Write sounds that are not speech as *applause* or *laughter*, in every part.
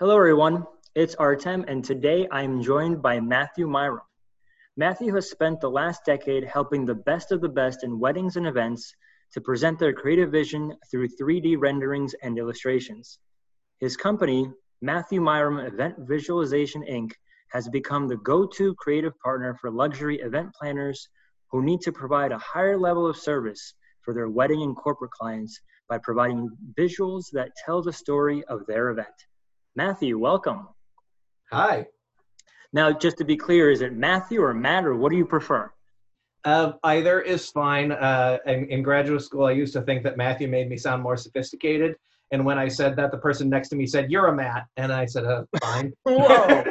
Hello, everyone. It's Artem, and today I'm joined by Matthew Myhrum. Matthew has spent the last decade helping the best of the best in weddings and events to present their creative vision through 3D renderings and illustrations. His company, Matthew Myhrum Event Visualization Inc., has become the go to creative partner for luxury event planners who need to provide a higher level of service for their wedding and corporate clients by providing visuals that tell the story of their event. Matthew, welcome. Hi. Now, just to be clear, is it Matthew or Matt, or what do you prefer? Uh, either is fine. Uh, in, in, graduate school, I used to think that Matthew made me sound more sophisticated. And when I said that, the person next to me said, "You're a Matt," and I said, uh, "Fine." *laughs* *laughs* Whoa.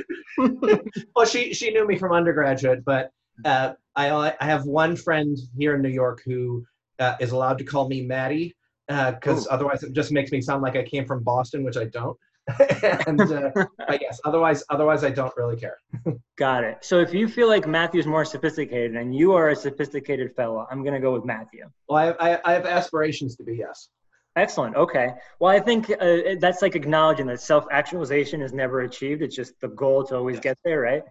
well, she she knew me from undergraduate, but uh, I I have one friend here in New York who uh, is allowed to call me Maddie because uh, otherwise it just makes me sound like I came from Boston, which I don't. *laughs* and uh, I guess otherwise, otherwise I don't really care. *laughs* Got it. So if you feel like Matthew's more sophisticated and you are a sophisticated fellow, I'm gonna go with Matthew. Well, I have, I, I have aspirations to be yes. Excellent. Okay. Well, I think uh, that's like acknowledging that self-actualization is never achieved. It's just the goal to always yes. get there, right?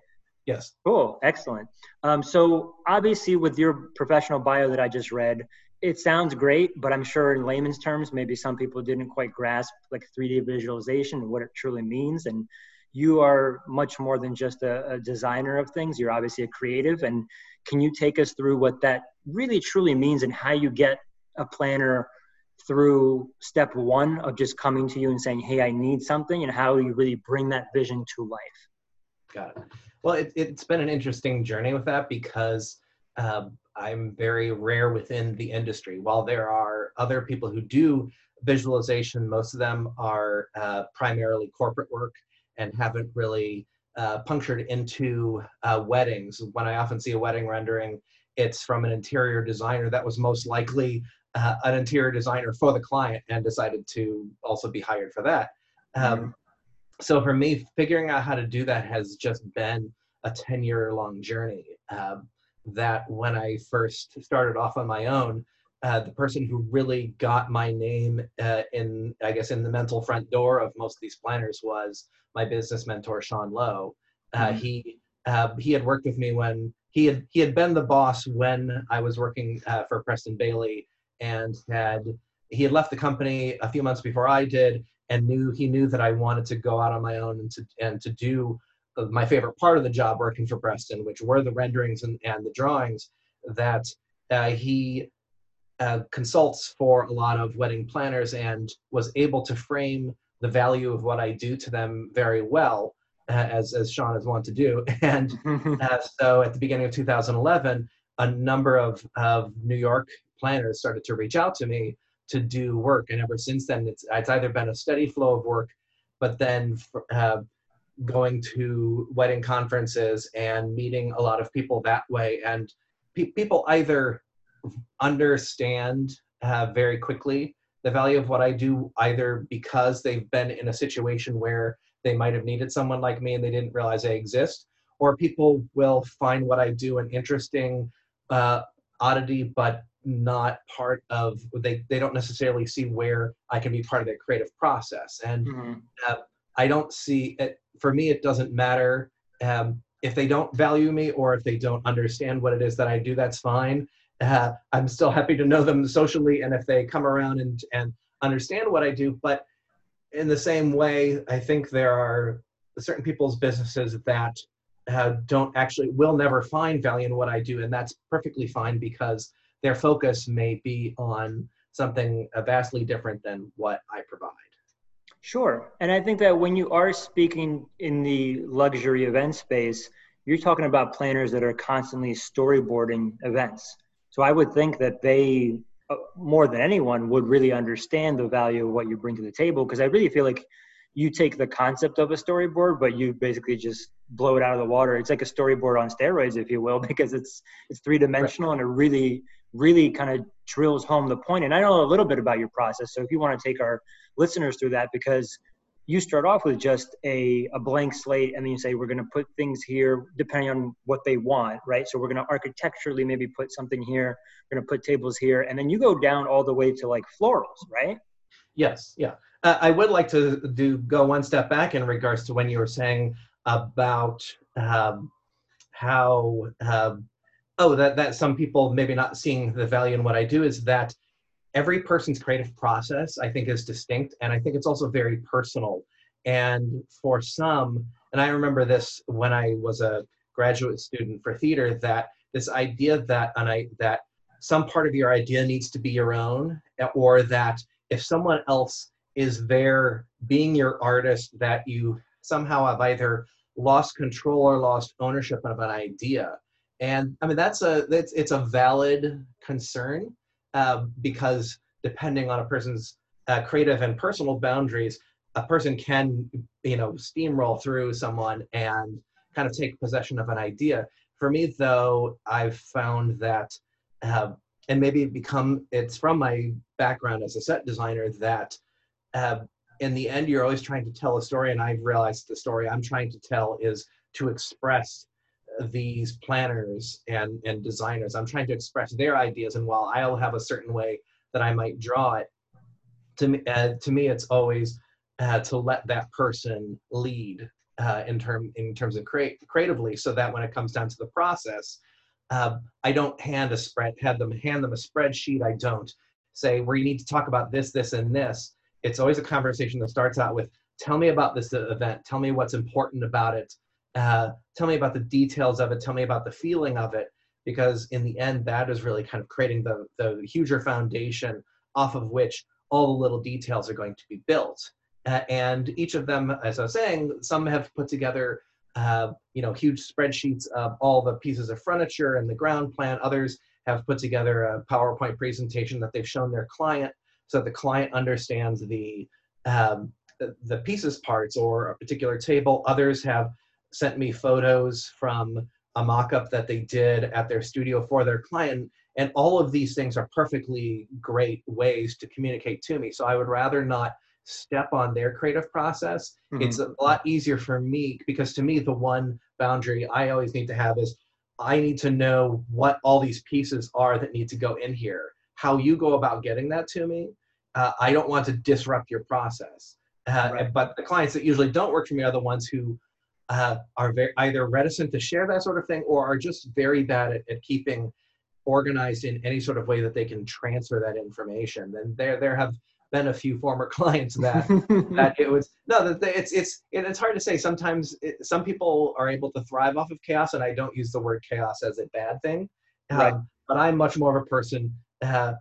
Yes. Cool. Excellent. Um, so obviously, with your professional bio that I just read, it sounds great, but I'm sure in layman's terms, maybe some people didn't quite grasp like 3D visualization and what it truly means. And you are much more than just a, a, designer of things. You're obviously a creative. And can you take us through what that really truly means and how you get a planner through step one of just coming to you and saying, hey, I need something, and how you really bring that vision to life? Got it. Well, it, has been an interesting journey with that because um, I'm very rare within the industry. While there are other people who do visualization, most of them are uh, primarily corporate work and haven't really uh, punctured into uh, weddings. When I often see a wedding rendering, it's from an interior designer that was most likely uh, an interior designer for the client and decided to also be hired for that. Um, mm-hmm. so for me, figuring out how to do that has just been a 10 year long journey. Um, that when I first started off on my own, uh, the person who really got my name uh, in, I guess, in the mental front door of most of these planners was my business mentor, Sean Lowe. Uh, mm-hmm. He uh, he had worked with me when he had he had been the boss when I was working uh, for Preston Bailey, and had he had left the company a few months before I did, and knew he knew that I wanted to go out on my own and to and to do my favorite part of the job working for Preston, which were the renderings and, and the drawings, that uh, he uh, consults for a lot of wedding planners and was able to frame the value of what I do to them very well, uh, as, as Sean is wont to do. *laughs* And *laughs* uh, so at the beginning of 2011, a number of, of New York planners started to reach out to me to do work. And ever since then, it's, it's either been a steady flow of work, but then uh, going to wedding conferences and meeting a lot of people that way. And pe- people either understand uh, very quickly the value of what I do, either because they've been in a situation where they might have needed someone like me and they didn't realize I exist, or people will find what I do an interesting uh, oddity, but not part of they they don't necessarily see where I can be part of their creative process. And mm-hmm. uh, I don't see it. For me, it doesn't matter um, if they don't value me or if they don't understand what it is that I do. That's fine. Uh, I'm still happy to know them socially, and if they come around and and understand what I do. But in the same way, I think there are certain people's businesses that uh, don't actually will never find value in what I do, and that's perfectly fine because their focus may be on something vastly different than what I provide. Sure. And I think that when you are speaking in the luxury event space, you're talking about planners that are constantly storyboarding events. So I would think that they, uh, more than anyone, would really understand the value of what you bring to the table because I really feel like you take the concept of a storyboard, but you basically just blow it out of the water. It's like a storyboard on steroids, if you will, *laughs* because it's it's three dimensional and it really really kind of drills home the point. And I know a little bit about your process. So if you want to take our listeners through that, because you start off with just a, a blank slate and then you say we're going to put things here depending on what they want right so we're going to architecturally maybe put something here we're going to put tables here and then you go down all the way to like florals right yes yeah Uh, I would like to do go one step back in regards to when you were saying about um, how um, oh that that some people maybe not seeing the value in what I do is that every person's creative process I think is distinct and I think it's also very personal. And for some and I remember this when I was a graduate student for theater that this idea that an I that some part of your idea needs to be your own eh, or that if someone else is there being your artist that you somehow have either lost control or lost ownership of an idea and i mean that's a it's, it's a valid concern uh, because depending on a person's uh, creative and personal boundaries a person can you know steamroll through someone and kind of take possession of an idea. For me though i've found that uh, and maybe become it's from my background as a set designer that uh, in the end you're always trying to tell a story and i've realized the story i'm trying to tell is to express these planners and and designers i'm trying to express their ideas and while i'll have a certain way that i might draw it to me uh, to me it's always uh, to let that person lead uh, in term in terms of create creatively so that when it comes down to the process uh, I don't hand a spread, have them hand them a spreadsheet. I don't say where you need to talk about this, this, and this. It's always a conversation that starts out with, "Tell me about this event. Tell me what's important about it. Uh, tell me about the details of it. Tell me about the feeling of it." Because in the end, that is really kind of creating the the huger foundation off of which all the little details are going to be built. Uh, and each of them, as I was saying, some have put together have you know huge spreadsheets of all the pieces of furniture and the ground plan. Others have put together a PowerPoint presentation that they've shown their client so that the client understands the um, the pieces parts or a particular table. Others have sent me photos from a mock-up that they did at their studio for their client and all of these things are perfectly great ways to communicate to me so i would rather not step on their creative process, mm-hmm. it's a lot easier for me because to me, the one boundary I always need to have is I need to know what all these pieces are that need to go in here. How you go about getting that to me, uh, I don't want to disrupt your process. Uh, right. But the clients that usually don't work for me are the ones who uh, are very, either reticent to share that sort of thing or are just very bad at, at keeping organized in any sort of way that they can transfer that information. And there, there have been a few former *laughs* clients that that it was no that it's it's it's hard to say sometimes it, some people are able to thrive off of chaos and i don't use the word chaos as a bad thing right. Um, but i'm much more of a person uh,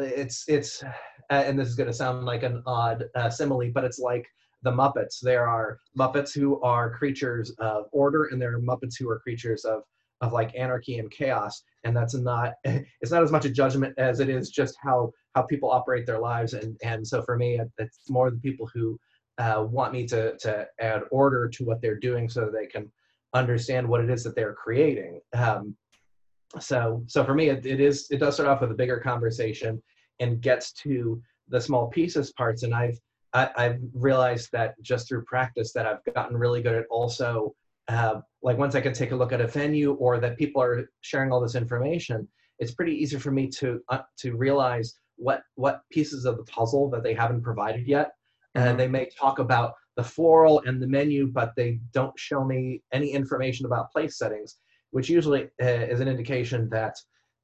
it's it's uh, and this is going to sound like an odd uh, simile but it's like the muppets. There are muppets who are creatures of order and there are muppets who are creatures of of like anarchy and chaos and that's not *laughs* it's not as much a judgment as it is just how how people operate their lives and and so for me it's more the people who uh, want me to to add order to what they're doing so they can understand what it is that they're creating um, so so for me it, it is it does start off with a bigger conversation and gets to the small pieces parts and i've I, have realized that just through practice that i've gotten really good at also uh, like once I can take a look at a venue or that people are sharing all this information, it's pretty easy for me to uh, to realize what what pieces of the puzzle that they haven't provided yet. Mm-hmm. And they may talk about the floral and the menu, but they don't show me any information about place settings, which usually uh, is an indication that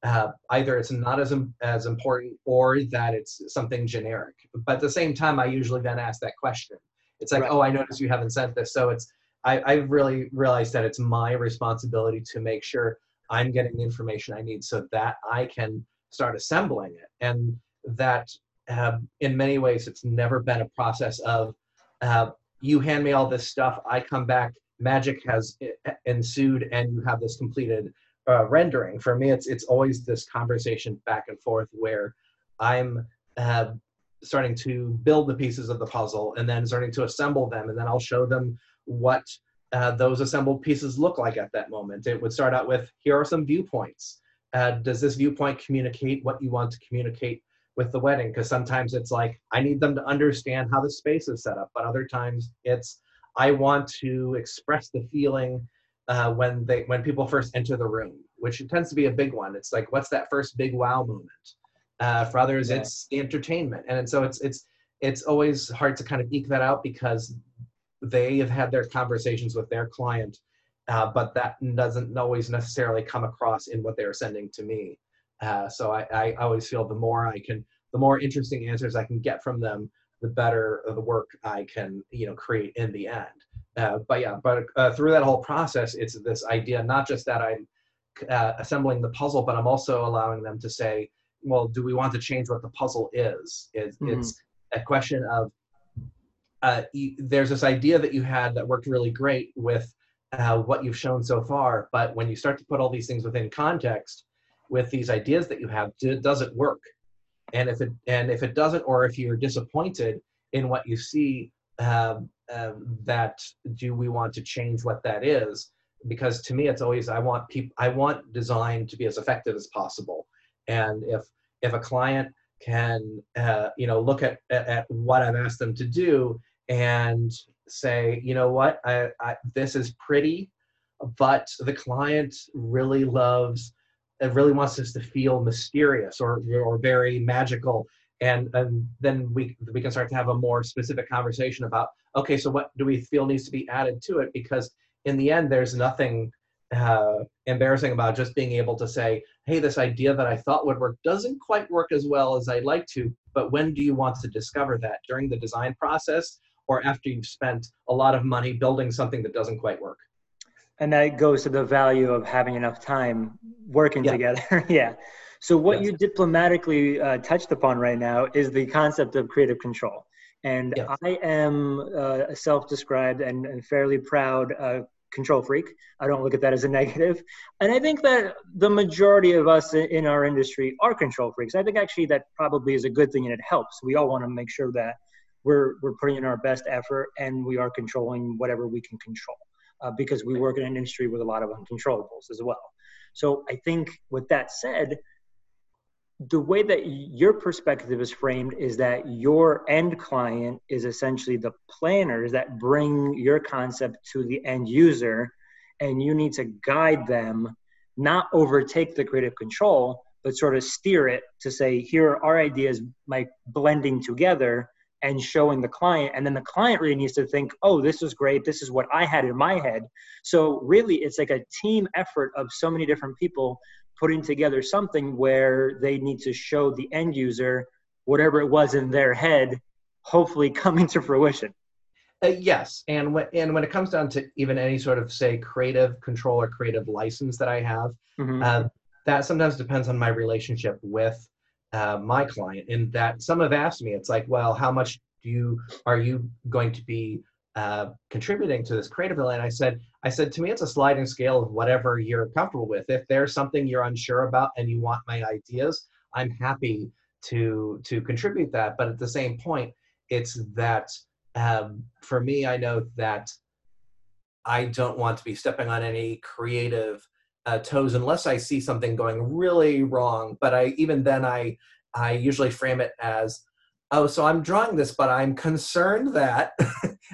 uh, either it's not as as important or that it's something generic. But at the same time, I usually then ask that question. It's like, right. oh, I noticed you haven't sent this, so it's I, I've really realized that it's my responsibility to make sure I'm getting the information I need so that I can start assembling it. And that uh, in many ways, it's never been a process of uh, you hand me all this stuff, I come back, magic has ensued, and you have this completed uh, rendering. For me, it's it's always this conversation back and forth where I'm uh, starting to build the pieces of the puzzle and then starting to assemble them, and then I'll show them what uh, those assembled pieces look like at that moment. It would start out with, here are some viewpoints. Uh, does this viewpoint communicate what you want to communicate with the wedding? Because sometimes it's like, I need them to understand how the space is set up, but other times it's, I want to express the feeling uh, when they when people first enter the room, which tends to be a big one. It's like, what's that first big wow moment? Uh, for others, yeah. it's the entertainment, and so it's it's it's always hard to kind of eke that out because they have had their conversations with their client, uh, but that doesn't always necessarily come across in what they're sending to me. Uh, so I, I always feel the more I can, the more interesting answers I can get from them, the better the work I can, you know, create in the end. Uh, but yeah, but uh, through that whole process, it's this idea not just that I'm uh, assembling the puzzle, but I'm also allowing them to say, well, do we want to change what the puzzle is? It's, mm-hmm. it's a question of uh, there's this idea that you had that worked really great with uh, what you've shown so far, but when you start to put all these things within context with these ideas that you have, does it work? And if it and if it doesn't, or if you're disappointed in what you see, um, um, that do we want to change what that is? Because to me, it's always I want people I want design to be as effective as possible. And if if a client can uh, you know look at, at, at what I've asked them to do and say, you know what, I, I, this is pretty, but the client really loves, it really wants us to feel mysterious or, or very magical. And, and then we, we can start to have a more specific conversation about, okay, so what do we feel needs to be added to it? Because in the end, there's nothing uh, embarrassing about just being able to say, hey, this idea that I thought would work doesn't quite work as well as I'd like to, but when do you want to discover that? During the design process or after you've spent a lot of money building something that doesn't quite work? And that goes to the value of having enough time working yeah. together. *laughs* yeah. So, what yes. you diplomatically uh, touched upon right now is the concept of creative control. And yes. I am uh, a self described and, and, fairly proud uh, control freak. I don't look at that as a *laughs* negative. And I think that the majority of us in our industry are control freaks. I think actually that probably is a good thing and it helps. We all want to make sure that we're, we're putting in our best effort and we are controlling whatever we can control uh, because we work in an industry with a lot of uncontrollables as well. So I think with that said, the way that your perspective is framed is that your end client is essentially the planners that bring your concept to the end user and you need to guide them not overtake the creative control but sort of steer it to say here are our ideas like blending together and showing the client. And then the client really needs to think oh this is great. This is what i had in my head. So really it's like a team effort of so many different people putting together something where they need to show the end user whatever it was in their head hopefully coming to fruition uh, yes and when, and when it comes down to even any sort of say creative control or creative license that i have mm-hmm. uh, that sometimes depends on my relationship with uh, my client in that some have asked me it's like well how much do you are you going to be uh, contributing to this creative and i said i said to me it's a sliding scale of whatever you're comfortable with. If there's something you're unsure about and you want my ideas i'm happy to to contribute that. But at the same point it's that um, for me i know that i don't want to be stepping on any creative uh, toes unless i see something going really wrong. But i even then i i usually frame it as oh, so I'm drawing this, but I'm concerned that *laughs*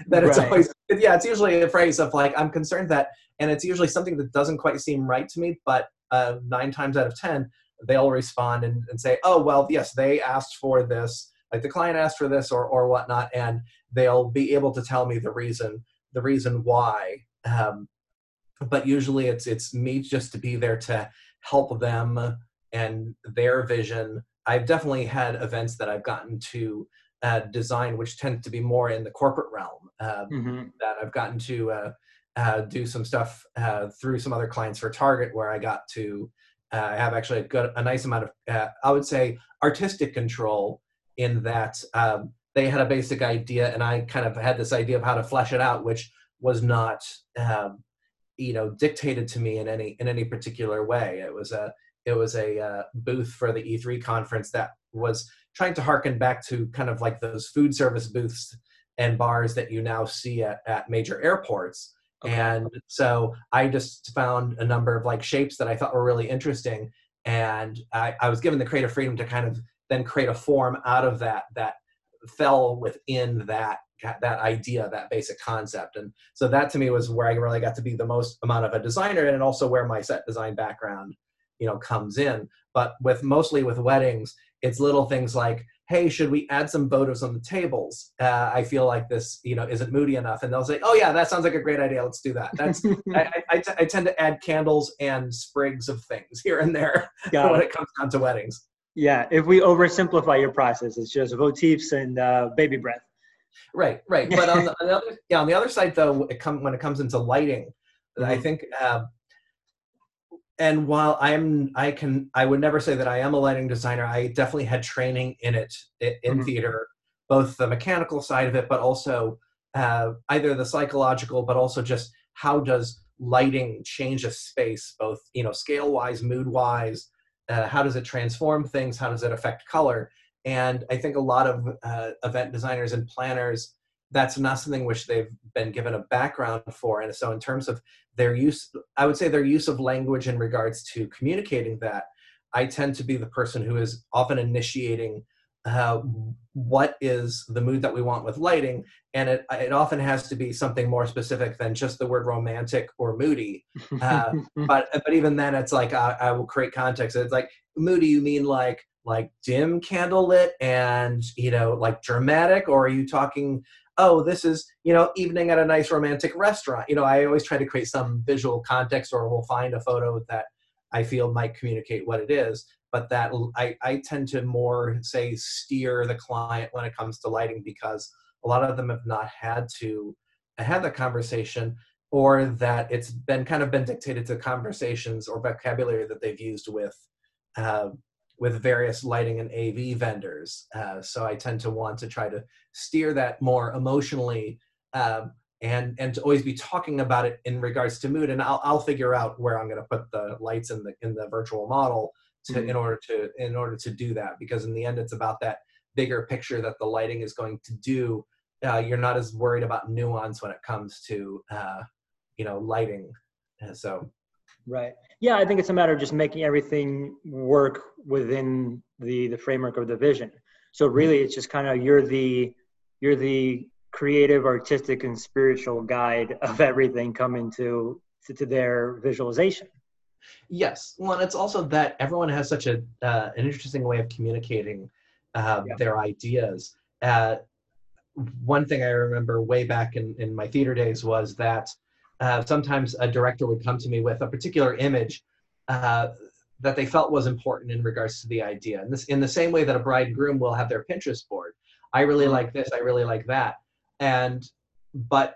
that it's right. always yeah, it's usually a phrase of like I'm concerned that, and it's usually something that doesn't quite seem right to me, but uh, nine times out of ten they'll respond and, and say, oh well, yes, they asked for this, like the client asked for this or or whatnot, and they'll be able to tell me the reason the reason why. Um, but usually it's it's me just to be there to help them and their vision I've definitely had events that I've gotten to uh, design, which tend to be more in the corporate realm. Uh, mm-hmm. That I've gotten to uh, uh do some stuff uh, through some other clients for Target, where I got to uh, have actually a good, a nice amount of, I would say, artistic control in that um, they had a basic idea, and I kind of had this idea of how to flesh it out, which was not, um, you know, dictated to me in any in any particular way. It was a it was a uh, booth for the E3 conference that was trying to harken back to kind of like those food service booths and bars that you now see at, at major airports. Okay. And so I just found a number of like shapes that I thought were really interesting. And I, I was given the creative freedom to kind of then create a form out of that that fell within that that idea, that basic concept. And so that to me was where I really got to be the most amount of a designer and also where my set design background you know comes in. But with mostly with weddings it's little things like hey should we add some votives on the tables? Uh, i feel like this you know isn't moody enough. And they'll say oh yeah that sounds like a great idea. Let's do that. That's *laughs* I, I, t- I tend to add candles and sprigs of things here and there *laughs* Got when it. it comes down to weddings. Yeah if we oversimplify your process it's just votives and uh, baby breath. Right right. But on *laughs* the, on the, other yeah on the other side though it come when it comes into lighting mm-hmm. i think uh, and while i'm i can i would never say that i am a lighting designer i definitely had training in it in mm-hmm. theater both the mechanical side of it but also uh, either the psychological but also just how does lighting change a space both you know scale wise mood wise uh, how does it transform things how does it affect color and i think a lot of uh, event designers and planners that's not something which they've been given a background for. And so, in terms of their use, I would say their use of language in regards to communicating that, I tend to be the person who is often initiating uh, what is the mood that we want with lighting, and it it often has to be something more specific than just the word romantic or moody. *laughs* Uh, but but even then, it's like I, I will create context. It's like moody. You mean like like dim candlelit and you know like dramatic or are you talking oh, this is, you know, evening at a nice romantic restaurant. You know, I always try to create some visual context or we'll find a photo that I feel might communicate what it is. But that I, I tend to more say steer the client when it comes to lighting because a lot of them have not had to have that conversation or that it's been kind of been dictated to conversations or vocabulary that they've used with uh, with various lighting and AV vendors. Uh, so I tend to want to try to steer that more emotionally um, and and to always be talking about it in regards to mood. And I'll I'll figure out where I'm going to put the lights in the in the virtual model to mm-hmm. in order to in order to do that because in the end it's about that bigger picture that the lighting is going to do. Uh, you're not as worried about nuance when it comes to uh, you know lighting. so Right. Yeah, I think it's a matter of just making everything work within the the framework of the vision. So really, it's just kind of you're the you're the creative, artistic, and spiritual guide of everything coming to to, to their visualization. Yes. Well, and it's also that everyone has such a uh, an interesting way of communicating uh, yeah. their ideas. Uh, one thing I remember way back in, in my theater days was that uh, sometimes a director would come to me with a particular image uh, that they felt was important in regards to the idea. And this, in the same way that a bride and groom will have their Pinterest board, I really like this, I really like that, and but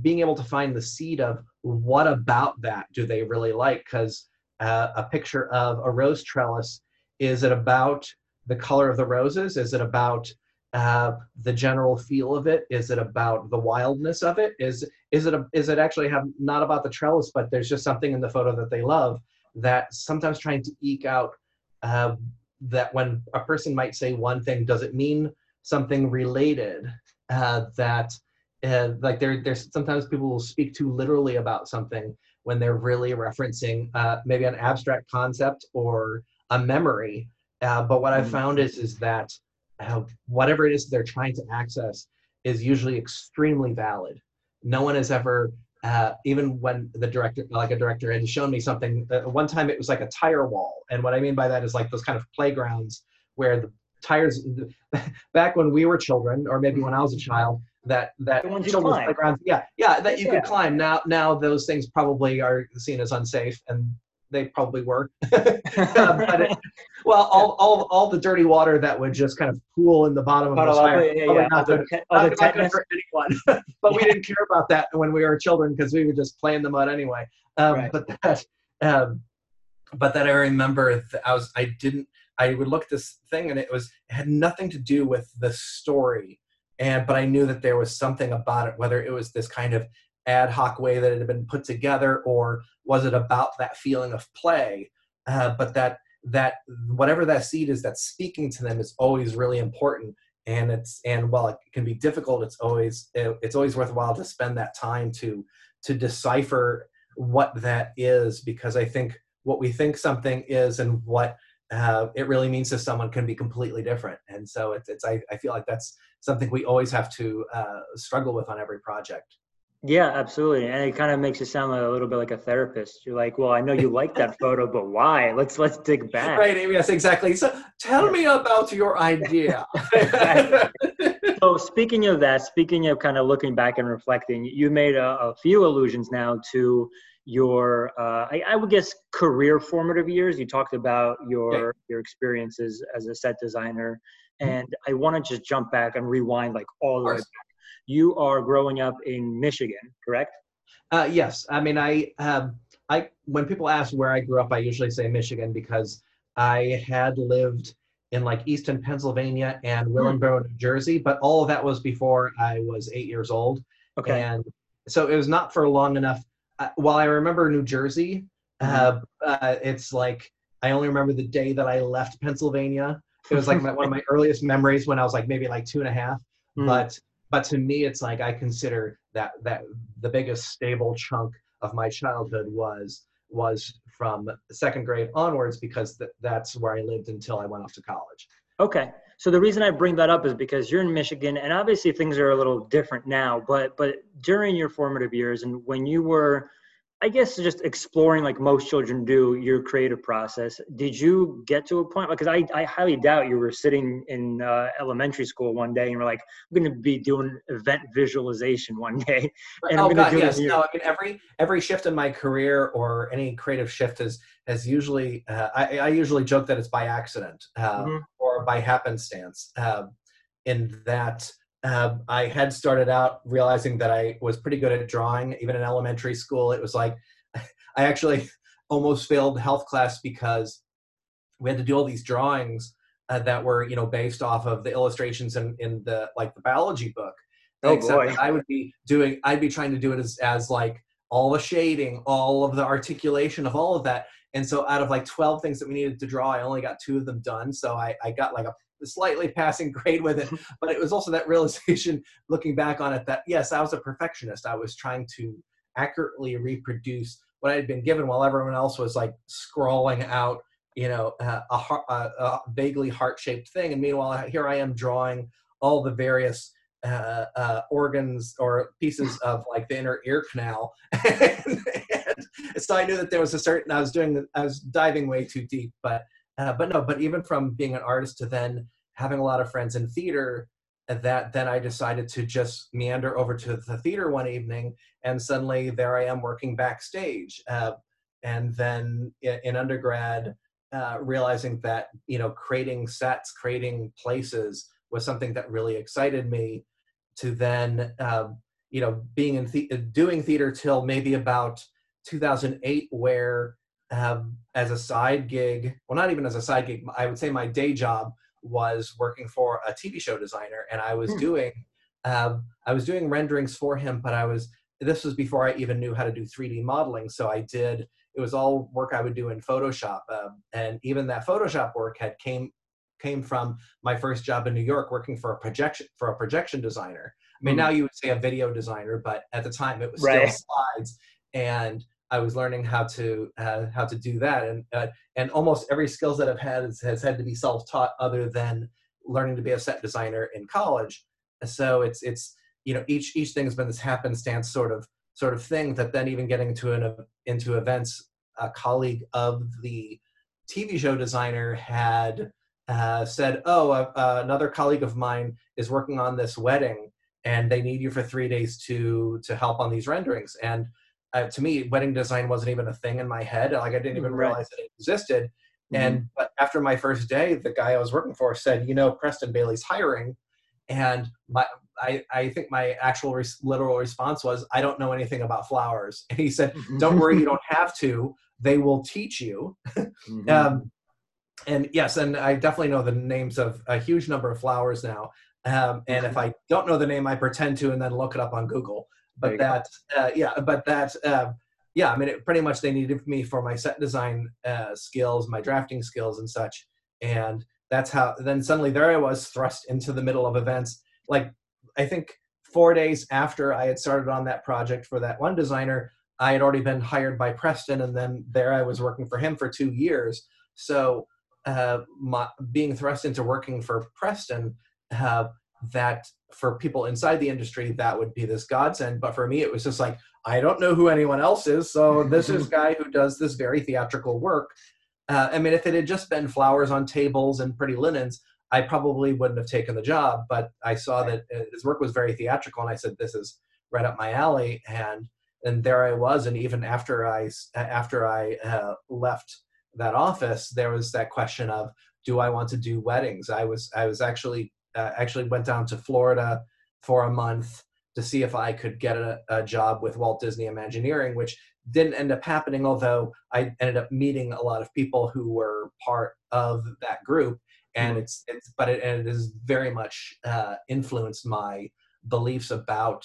being able to find the seed of what about that do they really like? Because uh, a picture of a rose trellis is it about the color of the roses? Is it about uh, the general feel of it? Is it about the wildness of it? Is is it a, is it actually have not about the trellis, but there's just something in the photo that they love that sometimes trying to eke out uh, that when a person might say one thing, does it mean something related? Uh, that uh, like there there's sometimes people will speak too literally about something when they're really referencing uh, maybe an abstract concept or a memory. Uh, but what I've mm. found is is that uh, whatever it is they're trying to access is usually extremely valid. No one has ever, uh, even when the director, like a director, had shown me something. Uh, one time it was like a tire wall, and what I mean by that is like those kind of playgrounds where the tires. *laughs* Back when we were children, or maybe when I was a child, that that children's playgrounds, yeah, yeah, that you yeah. could climb. Now, now those things probably are seen as unsafe, and they probably were. *laughs* it, well, all, all, all the dirty water that would just kind of pool in the bottom of the fire. Yeah, yeah, not, good, not, not good for anyone. *laughs* but we didn't care about that when we were children because we would just play in the mud anyway. Um, right. But that, um, but that I remember I was I didn't I would look at this thing and it was it had nothing to do with the story. And but I knew that there was something about it whether it was this kind of ad hoc way that it had been put together or was it about that feeling of play? Uh, but that that whatever that seed is that's speaking to them is always really important. And it's and while it can be difficult it's always it's always worthwhile to spend that time to to decipher what that is. Because i think what we think something is and what uh, it really means to someone can be completely different and so it's, it's I, I feel like that's something we always have to uh, struggle with on every project Yeah, absolutely. And it kind of makes you sound like a little bit like a therapist. You're like, well, I know you like that photo, but why? Let's let's dig back. Right. Yes, exactly. So tell me about your idea. *laughs* so speaking of that, speaking of kind of looking back and reflecting, you made a, a few allusions now to your uh, I, I, would guess career formative years. You talked about your your experiences as a set designer, mm-hmm. and I want to just jump back and rewind like all the way back you are growing up in Michigan, correct? Uh, yes. I mean, I, um, I when people ask where I grew up, I usually say Michigan because I had lived in like Easton, Pennsylvania, and hmm. New Jersey, but all of that was before I was eight years old. Okay. And so it was not for long enough. Uh, while I remember New Jersey, mm-hmm. uh, uh, it's like I only remember the day that I left Pennsylvania. It was like my, one of my *laughs* earliest memories when I was like maybe like two and a half. Mm. But but to me it's like i consider that that the biggest stable chunk of my childhood was was from second grade onwards because th- that's where i lived until i went off to college okay so the reason i bring that up is because you're in michigan and obviously things are a little different now but but during your formative years and when you were I guess just exploring like most children do your creative process. Did you get to a point because I, I highly doubt you were sitting in uh, elementary school one day and you're like, I'm going to be doing event visualization *laughs* one day. And oh God, yes. No, I mean every every shift in my career or any creative shift has has usually uh, I, I usually joke that it's by accident uh, mm-hmm. or by happenstance. Uh, in that um, I had started out realizing that I was pretty good at drawing, even in elementary school. It was like *laughs* I actually almost failed health class because we had to do all these drawings uh, that were, you know, based off of the illustrations in, in the like the biology book. Oh Except boy! I would be doing, I'd be trying to do it as as like all the shading, all of the articulation of all of that. And so out of like 12 things that we needed to draw, I only got two of them done. So I, I got like a slightly passing grade with it. *laughs* But it was also that realization, *laughs* looking back on it, that yes, I was a perfectionist. I was trying to accurately reproduce what I had been given, while everyone else was like scrawling out, you know, uh, a, a, a, vaguely heart-shaped thing. And meanwhile, here I am drawing all the various uh, uh, organs or pieces *laughs* of like the inner ear canal. and, and so I knew that there was a certain. I was doing. I was diving way too deep, but uh, but no, but even from being an artist to then having a lot of friends in theater, uh, that then I decided to just meander over to the theater one evening, and suddenly there I am working backstage. Uh, and then in, undergrad, uh, realizing that you know creating sets, creating places was something that really excited me. To then um, you know being in the- doing theater till maybe about 2008, where um, as a side gig, well, not even as a side gig, I would say my day job was working for a TV show designer, and I was hmm. doing, um, I was doing renderings for him, but I was, this was before I even knew how to do 3D modeling, so I did, it was all work I would do in Photoshop, um, and even that Photoshop work had came came from my first job in New York working for a projection for a projection designer. I mean, mm. now you would say a video designer, but at the time it was right. still slides. And I was learning how to uh, how to do that, and uh, and almost every skills that I've had has, has had to be self taught, other than learning to be a set designer in college. So it's it's you know each each thing has been this happenstance sort of sort of thing that then even getting into an into events, a colleague of the TV show designer had uh, said, "Oh, uh, another colleague of mine is working on this wedding, and they need you for three days to to help on these renderings." And uh, to me, wedding design wasn't even a thing in my head. Like I didn't even right. realize that it existed. Mm-hmm. And but after my first day, the guy I was working for said, "You know, Preston Bailey's hiring," and my I, I think my actual res- literal response was, "I don't know anything about flowers." *laughs* And he said, mm-hmm. "Don't worry, you don't *laughs* have to. They will teach you." *laughs* mm-hmm. um, and yes, and I definitely know the names of a huge number of flowers now. Um, and if I don't know the name, I pretend to and then look it up on Google but that uh, yeah but that uh, yeah i mean it, pretty much they needed me for my set design uh, skills my drafting skills and such. And that's how then suddenly there i was thrust into the middle of events. Like i think four days after i had started on that project for that one designer i had already been hired by preston and then there i was working for him for two years. So uh, my, being thrust into working for preston uh, that for people inside the industry that would be this godsend. But for me it was just like i don't know who anyone else is so *laughs* this is a guy who does this very theatrical work. Uh, i mean if it had just been flowers on tables and pretty linens i probably wouldn't have taken the job. But i saw that uh, his work was very theatrical and i said this is right up my alley. And and there i was and even after i after i uh, left that office there was that question of do i want to do weddings? I was i was actually uh, actually went down to Florida for a month to see if I could get a, a, job with Walt Disney Imagineering, which didn't end up happening, although I ended up meeting a lot of people who were part of that group. And mm-hmm. it's, it's, but it, and it has very much uh, influenced my beliefs about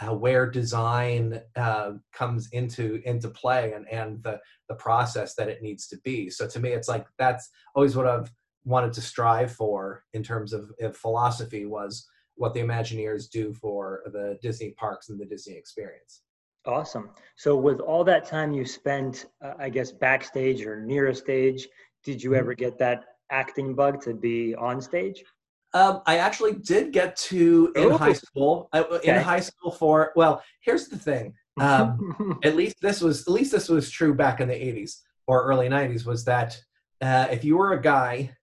uh, where design uh, comes into into play and and the the process that it needs to be. So to me, it's like that's always what I've wanted to strive for in terms of, of philosophy was what the Imagineers do for the Disney parks and the Disney experience. Awesome. So, with all that time you spent, uh, I guess, backstage or near a stage, did you ever mm-hmm. get that acting bug to be on stage? Um, I actually did get to in Ooh. high school. Uh, okay. In high school for well, here's the thing. Um, *laughs* at least this was at least this was true back in the '80s or early '90s. Was that uh, if you were a guy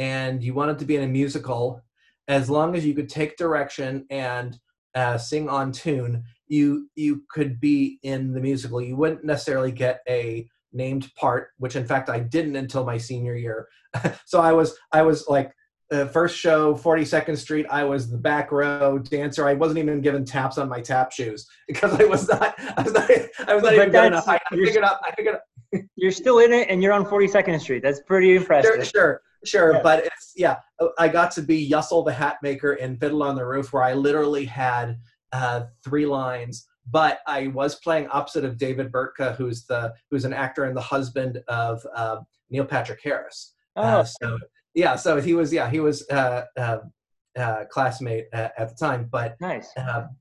and you wanted to be in a musical, as long as you could take direction and uh, sing on tune, you you could be in the musical. You wouldn't necessarily get a named part, which in fact I didn't until my senior year. *laughs* so I was I was like the first show, 42nd Street, I was the back row dancer. I wasn't even given taps on my tap shoes *laughs* because I was not. I was not. I was not even good enough. I, I figured out. I figured. Out. you're still in it, and you're on 42nd Street. That's pretty impressive. Sure, sure. Sure, yeah. but it's yeah. I got to be Yussel the Hat Maker in Fiddler on the Roof, where I literally had uh, three lines. But I was playing opposite of David Burtka, who's the who's an actor and the husband of uh, Neil Patrick Harris. Uh, oh, uh, so yeah, so he was yeah he was uh, uh, uh classmate at, at, the time. But nice.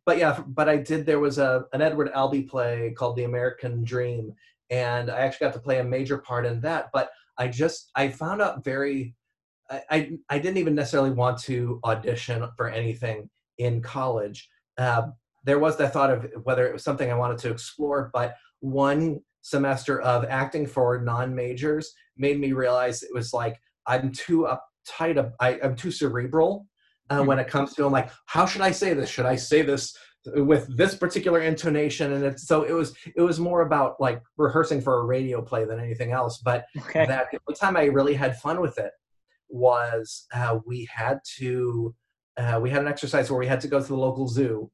but yeah, but I did. There was a an Edward Albee play called The American Dream, and I actually got to play a major part in that. But I just I found out very I, I, I didn't even necessarily want to audition for anything in college. Uh, there was that thought of whether it was something I wanted to explore, but one semester of acting for non-majors made me realize it was like I'm too uptight. I, am too cerebral uh, mm-hmm. when it comes to I'm like, how should I say this? Should I say this with this particular intonation and it's so it was it was more about like rehearsing for a radio play than anything else but okay. that the time i really had fun with it was uh, we had to uh, we had an exercise where we had to go to the local zoo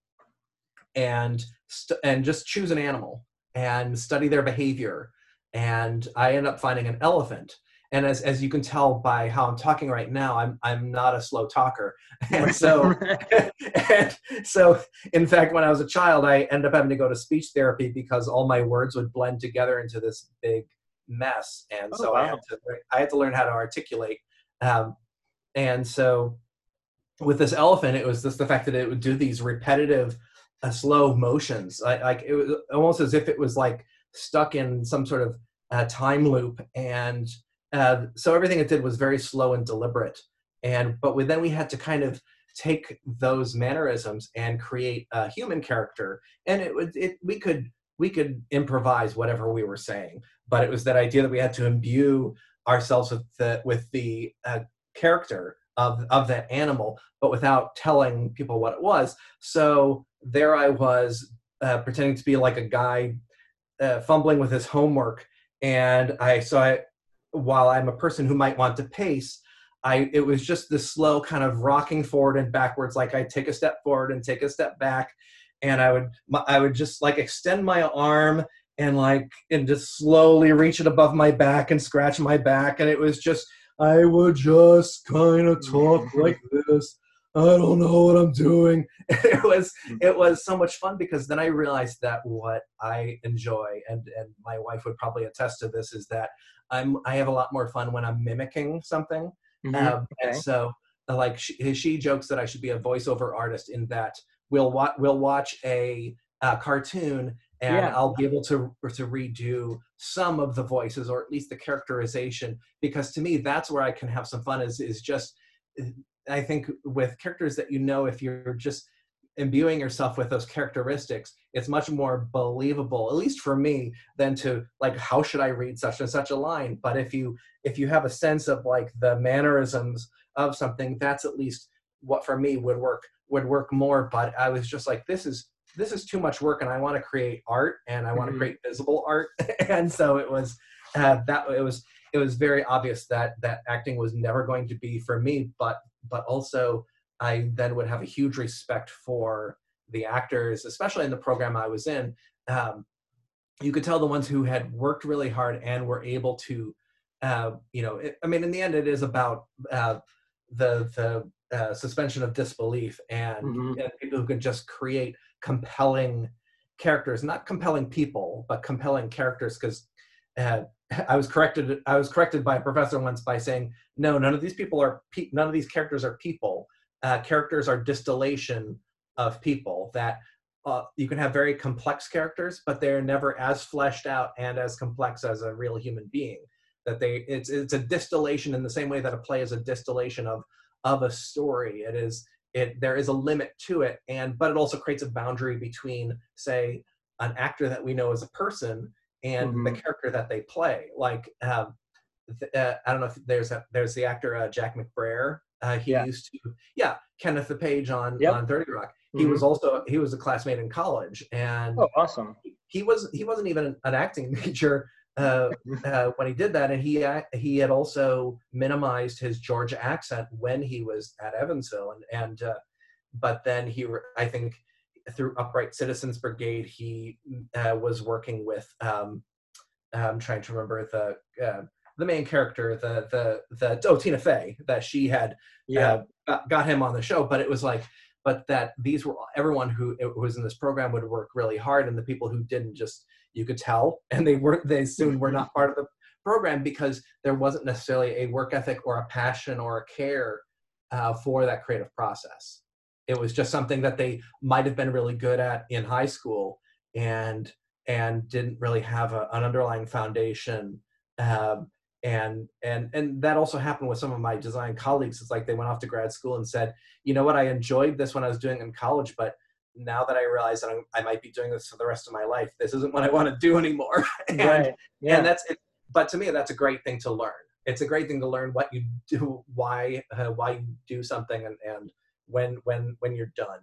and st- and just choose an animal and study their behavior and i ended up finding an elephant and as, as you can tell by how I'm talking right now, I'm I'm not a slow talker, *laughs* and so *laughs* and so in fact, when I was a child, I ended up having to go to speech therapy because all my words would blend together into this big mess, and oh, so wow. I had to I had to learn how to articulate, um, and so with this elephant, it was just the fact that it would do these repetitive, uh, slow motions, I, like it was almost as if it was like stuck in some sort of uh, time loop. And uh, so everything it did was very slow and deliberate. And but we, then we had to kind of take those mannerisms and create a human character. And it would it we could we could improvise whatever we were saying, but it was that idea that we had to imbue ourselves with the with the uh, character of of that animal, but without telling people what it was. So there I was uh, pretending to be like a guy uh, fumbling with his homework, and I so I while I'm a person who might want to pace, I it was just this slow kind of rocking forward and backwards, like I take a step forward and take a step back, and I would I would just like extend my arm and like and just slowly reach it above my back and scratch my back, and it was just I would just kind of talk like *laughs* this. I don't know what I'm doing. *laughs* it was it was so much fun because then I realized that what I enjoy and and my wife would probably attest to this is that I'm I have a lot more fun when I'm mimicking something. Mm-hmm. Um, okay. And so like she, she, jokes that I should be a voiceover artist in that we'll watch we'll watch a, a cartoon and yeah. I'll be able to to redo some of the voices or at least the characterization because to me that's where I can have some fun is is just I think with characters that you know, if you're just imbuing yourself with those characteristics, it's much more believable, at least for me, than to like, how should I read such and such a line? But if you if you have a sense of like the mannerisms of something, that's at least what for me would work would work more. But I was just like, this is this is too much work, and I want to create art, and I want mm-hmm. to create visible art, *laughs* and so it was uh, that it was it was very obvious that that acting was never going to be for me, but but also I then would have a huge respect for the actors, especially in the program I was in. Um, you could tell the ones who had worked really hard and were able to, uh, you know, it, I mean, in the end, it is about uh, the the uh, suspension of disbelief and, mm-hmm. and people who can just create compelling characters, not compelling people, but compelling characters. Because uh, *laughs* I was corrected, I was corrected by a professor once by saying, no, none of these people are, pe- none of these characters are people. Uh, characters are distillation of people that uh, you can have very complex characters but they're never as fleshed out and as complex as a real human being. That they it's it's a distillation in the same way that a play is a distillation of of a story. It is it there is a limit to it and but it also creates a boundary between say an actor that we know as a person and mm-hmm. the character that they play like um, uh, I don't know if there's a, there's the actor uh, Jack McBrayer uh, he yeah. used to, yeah, Kenneth the Page on yep. on Thirty Rock. He mm-hmm. was also he was a classmate in college, and oh, awesome. He was he wasn't even an acting *laughs* major uh, *laughs* uh, when he did that, and he he had also minimized his Georgia accent when he was at Evansville, and and uh, but then he I think through Upright Citizens Brigade he uh, was working with um, I'm trying to remember the uh, the main character, the the the oh Tina Fey, that she had yeah uh, got him on the show, but it was like, but that these were everyone who was in this program would work really hard, and the people who didn't just you could tell, *laughs* and they weren't they soon were not part of the program because there wasn't necessarily a work ethic or a passion or a care uh, for that creative process. It was just something that they might have been really good at in high school and and didn't really have a, an underlying foundation um, and and and that also happened with some of my design colleagues it's like they went off to grad school and said you know what i enjoyed this when i was doing in college but now that i realize that I'm, i might be doing this for the rest of my life this isn't what i want to do anymore *laughs* and, right. yeah. and that's it but to me that's a great thing to learn it's a great thing to learn what you do why uh, why you do something and and when when when you're done.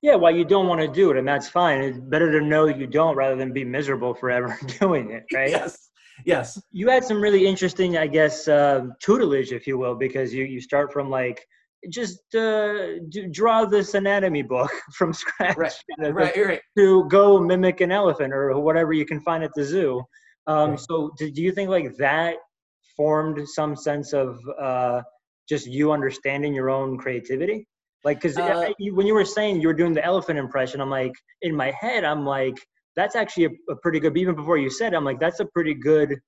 Yeah well you don't want to do it and that's fine. It's better to know you don't rather than be miserable forever *laughs* doing it right? Yes yes. You had some really interesting i guess uh, tutelage if you will because you you start from like just uh, draw this anatomy book *laughs* from scratch. Right, *laughs* right, right. to go mimic an elephant or whatever you can find at the zoo. Um, so do, do you think like that formed some sense of uh, just you understanding your own creativity? Like because uh, when you were saying you were doing the elephant impression i'm like in my head i'm like that's actually a, a, pretty good even before you said it, i'm like that's a pretty good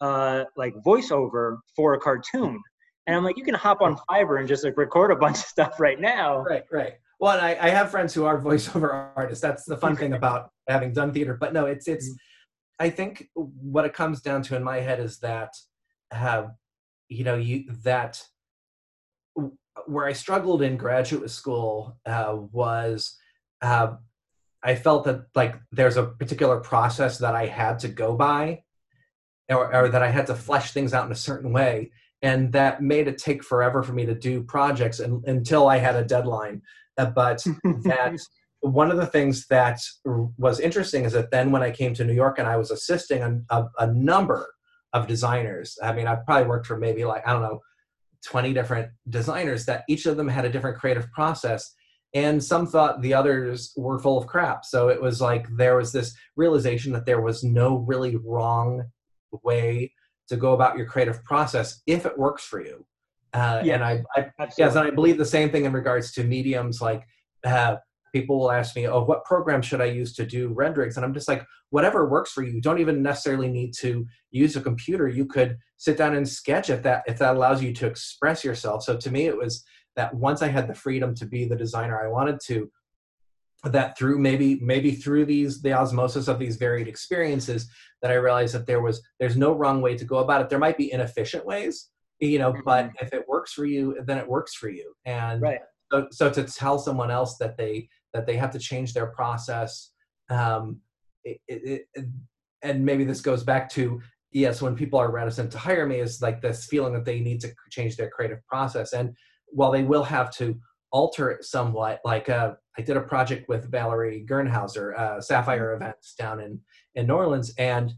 uh like voiceover for a cartoon. And i'm like you can hop on fiverr and just like record a bunch of stuff right now. Right right. Well and I, I have friends who are voiceover *laughs* artists. That's the fun thing about having done theater. But no it's it's mm-hmm. i think what it comes down to in my head is that have uh, you know you that where i struggled in graduate school uh, was uh, I felt that like there's a particular process that I had to go by, or, or, that I had to flesh things out in a certain way, and that made it take forever for me to do projects and, until I had a deadline. Uh, but *laughs* that one of the things that was interesting is that then when I came to New York and I was assisting a, a, a number of designers. I mean, I probably worked for maybe like I don't know, twenty different designers. That each of them had a different creative process and some thought the others were full of crap so it was like there was this realization that there was no really wrong way to go about your creative process if it works for you uh, yeah, and I, I yes, and I believe the same thing in regards to mediums. Like uh, people will ask me, "Oh, what program should I use to do renderings?" And I'm just like, whatever works for you. You don't even necessarily need to use a computer. You could sit down and sketch if that if that allows you to express yourself. So to me, it was that once I had the freedom to be the designer I wanted to, that through maybe maybe through these the osmosis of these varied experiences that I realized that there was there's no wrong way to go about it. There might be inefficient ways, you know but mm-hmm. if it works for you then it works for you and right. so, so to tell someone else that they that they have to change their process um, it, it, it, and maybe this goes back to yes when people are reticent to hire me is like this feeling that they need to change their creative process and while they will have to alter it somewhat like uh, i did a project with valerie gernhauser uh, sapphire mm-hmm. events down in in new orleans and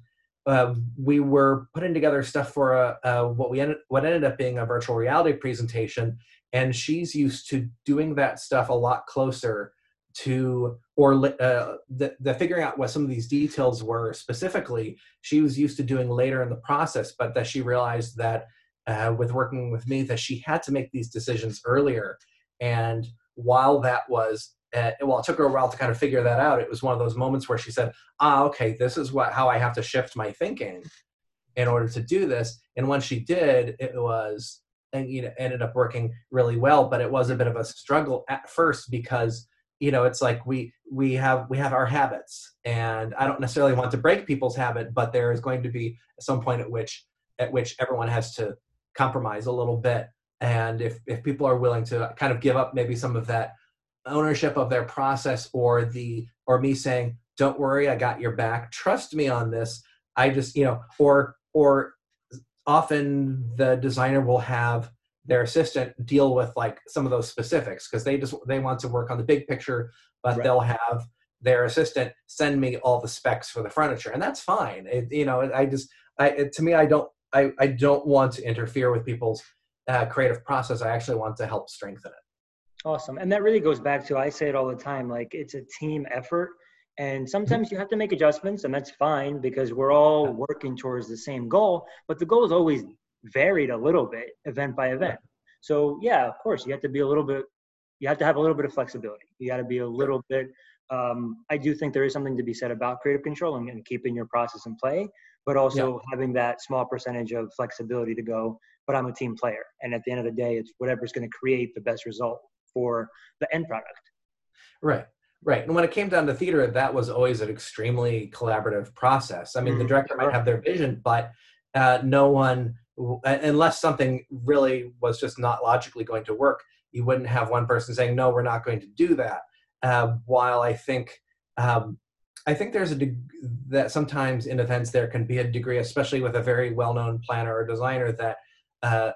uh, we were putting together stuff for a, a, what we ended what ended up being a virtual reality presentation and she's used to doing that stuff a lot closer to or uh, the, the figuring out what some of these details were specifically she was used to doing later in the process but that she realized that uh, with working with me that she had to make these decisions earlier. And while that was uh, well it took her a while to kind of figure that out. It was one of those moments where she said ah okay this is what how i have to shift my thinking in order to do this. And when she did it was and you know ended up working really well but it was a bit of a struggle at first because you know it's like we we have we have our habits. And i don't necessarily want to break people's habit but there is going to be some point at which at which everyone has to compromise a little bit. And if if people are willing to kind of give up maybe some of that ownership of their process or the or me saying don't worry i got your back. Trust me on this. I just you know or or often the designer will have their assistant deal with like some of those specifics because they just they want to work on the big picture but right. they'll have their assistant send me all the specs for the furniture and that's fine. It, you know i just i it, to me i don't I, I don't want to interfere with people's uh, creative process. I actually want to help strengthen it. Awesome. And that really goes back to i say it all the time like it's a team effort and sometimes you have to make adjustments and that's fine because we're all working towards the same goal but the goal is always varied a little bit event by event. So yeah, of course, you have to be a little bit. You have to have a little bit of flexibility. You got to be a little bit. Um, I do think there is something to be said about creative control and, and keeping your process in play, but also yeah. having that small percentage of flexibility to go. But I'm a team player, and at the end of the day, it's whatever's going to create the best result for the end product. Right. Right. And when it came down to theater, that was always an extremely collaborative process. I mean, mm-hmm. the director might have their vision, but uh, no one unless something really was just not logically going to work, you wouldn't have one person saying, "No, we're not going to do that." Uh, while I think, um, I think there's a de- that sometimes in events there can be a degree, especially with a very well-known planner or designer, that uh,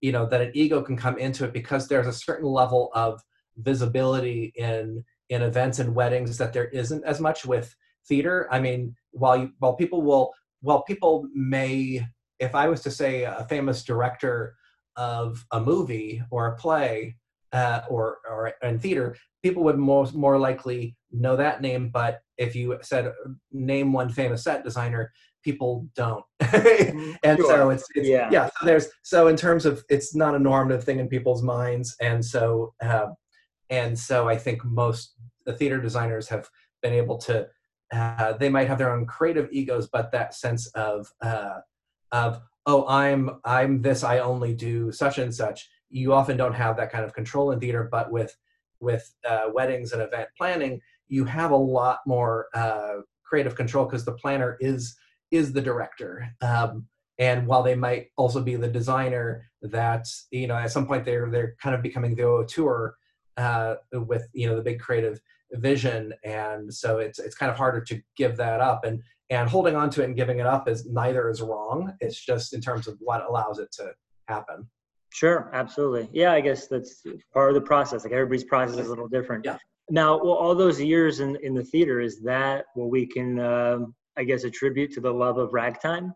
you know that an ego can come into it because there's a certain level of visibility in in events and weddings that there isn't as much with theater. I mean, while you, while people will while people may if I was to say a famous director of a movie or a play uh, or or in theater, people would most more likely know that name. But if you said name one famous set designer, people don't. Mm-hmm. *laughs* and sure. so it's, it's, yeah yeah. So there's so in terms of it's not a normative thing in people's minds, and so uh, and so I think most the theater designers have been able to. Uh, they might have their own creative egos, but that sense of uh, of oh i'm i'm this i only do such and such. You often don't have that kind of control in theater but with with uh, weddings and event planning you have a lot more uh, creative control because the planner is is the director. Um, and while they might also be the designer that you know at some point they're they're kind of becoming the auteur uh, with you know the big creative vision. And so it's it's kind of harder to give that up. And and holding on to it and giving it up is neither is wrong. It's just in terms of what allows it to happen. Sure absolutely. Yeah i guess that's part of the process. Like everybody's process is a little different. Yeah. Now well, all those years in in the theater is that what we can um, i guess attribute to the love of ragtime?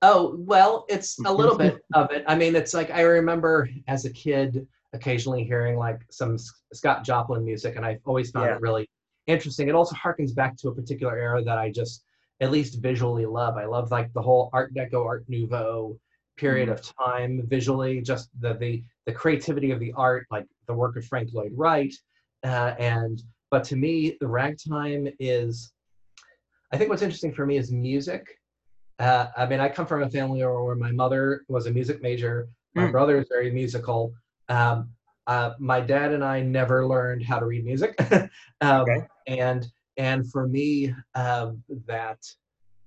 Oh well it's a little bit of it. I mean it's like i remember as a kid occasionally hearing like some scott joplin music and i always found yeah. it really interesting. It also harkens back to a particular era that I just at least visually love. I love like the whole Art Deco, Art Nouveau period mm. of time visually, just the the the creativity of the art, like the work of Frank Lloyd Wright, uh, and but to me, the ragtime is. I think what's interesting for me is music. Uh, I mean, I come from a family where my mother was a music major. My mm. brother is very musical. Um, uh, my dad and I never learned how to read music, *laughs* um, okay. and and for me, uh, that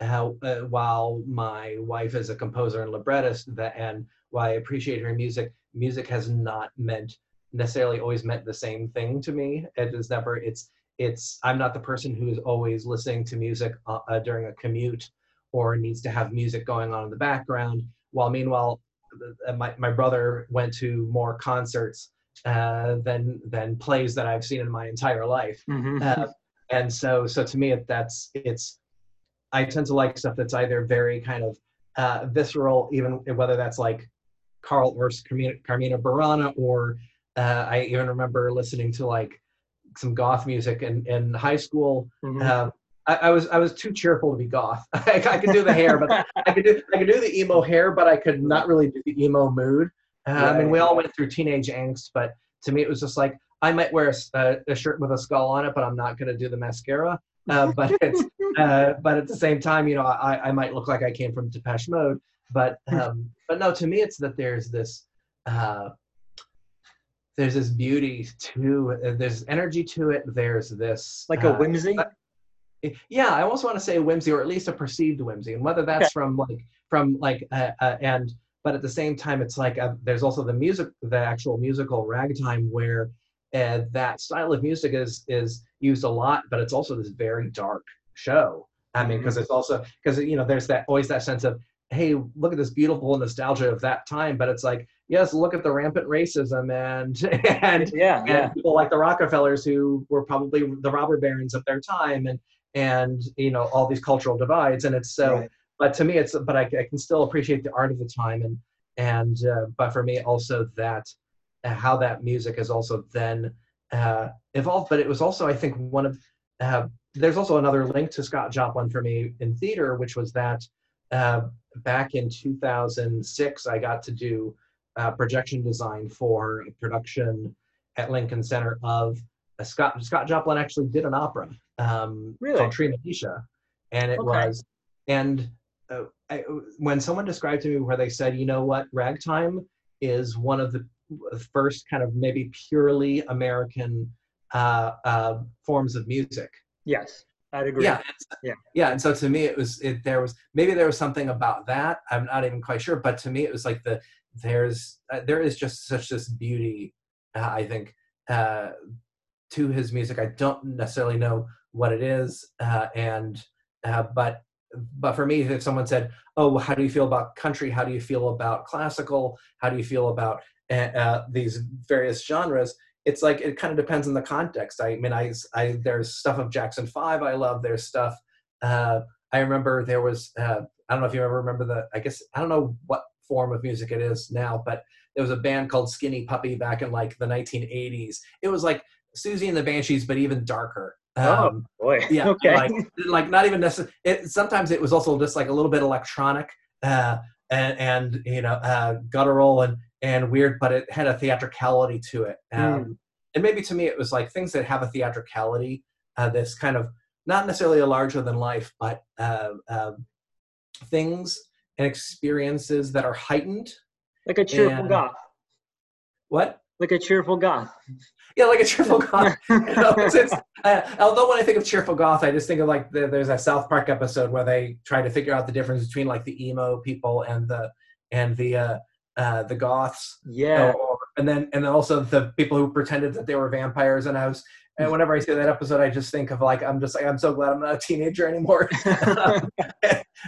uh, while my wife is a composer and librettist, that and while I appreciate her music, music has not meant necessarily always meant the same thing to me. It is never. It's it's. I'm not the person who is always listening to music uh, uh, during a commute or needs to have music going on in the background. While meanwhile, uh, my my brother went to more concerts uh, than than plays that I've seen in my entire life. Mhm. Uh, and so so to me it, that's it's i tend to like stuff that's either very kind of uh, visceral even whether that's like carl orff carmina, carmina burana or uh, i even remember listening to like some goth music in, in high school Mhm. um, I, I was I was too cheerful to be goth. *laughs* I, I could do the hair, but I could do I could do the emo hair, but I could not really do the emo mood. Uh, I mean, we all went through teenage angst, but to me, it was just like I might wear a shirt with a skull on it, but I'm not going to do the mascara. Uh, but it's *laughs* uh, but at the same time, you know, I, I might look like I came from Depeche Mode. But um, but no, to me, it's that there's this uh, there's this beauty to uh, there's energy to it. There's this like a uh, whimsy. yeah i almost want to say whimsy or at least a perceived whimsy and whether that's Okay. from like from like uh, uh, and but at the same time it's like uh, there's also the music the actual musical ragtime where uh, that style of music is is used a lot but it's also this very dark show i mean because it's also because you know there's that always that sense of hey look at this beautiful nostalgia of that time but it's like yes look at the rampant racism and *laughs* and yeah, and yeah. people like the Rockefellers who were probably the robber barons of their time and and you know all these cultural divides and it's so Right. But to me it's but I, I can still appreciate the art of the time and and uh, but for me also that uh, how that music has also then uh, evolved but it was also I think one of uh, there's also another link to Scott Joplin for me in theater which was that uh, back in 2006 I got to do uh, projection design for a production at Lincoln Center of a Scott Scott Joplin actually did an opera um, Really? called Treemonisha, and it Okay. was and uh, I, when someone described to me where they said, you know what, ragtime is one of the first kind of maybe purely American uh, uh, forms of music. Yes, I'd agree. Yeah, Yeah. yeah. And so to me, it was it. There was maybe there was something about that. I'm not even quite sure, but to me, it was like the there's uh, there is just such this beauty. Uh, I think uh, to his music. I don't necessarily know what it is, uh, and uh, but but for me, if someone said, "Oh, well, how do you feel about country? How do you feel about classical? How do you feel about uh, these various genres?" It's like it kind of depends on the context. I mean, I, I there's stuff of Jackson Five I love. There's stuff. Uh, I remember there was. Uh, I don't know if you ever remember the. I guess I don't know what form of music it is now, but there was a band called Skinny Puppy back in like the 1980s. It was like Siouxsie and the Banshees, but even darker. Oh, Um, boy. yeah, *laughs* Okay. like like not even necessarily. It, sometimes it was also just like a little bit electronic uh, and and you know uh, guttural and and weird, but it had a theatricality to it. Um, And maybe to me, it was like things that have a theatricality. Uh, this kind of not necessarily a larger than life, but uh, um things and experiences that are heightened. like a cheerful and- goth. What? Like a cheerful goth. Yeah, like a cheerful goth. *laughs* You know, it's- it's- uh, although when I think of cheerful goth, I just think of like the, there's a South Park episode where they try to figure out the difference between like the emo people and the and the uh, uh, the goths, yeah. or, or- and then and then also the people who pretended that they were vampires. And I was and whenever I see that episode, I just think of like I'm just like I'm so glad I'm not a teenager anymore. *laughs* *laughs*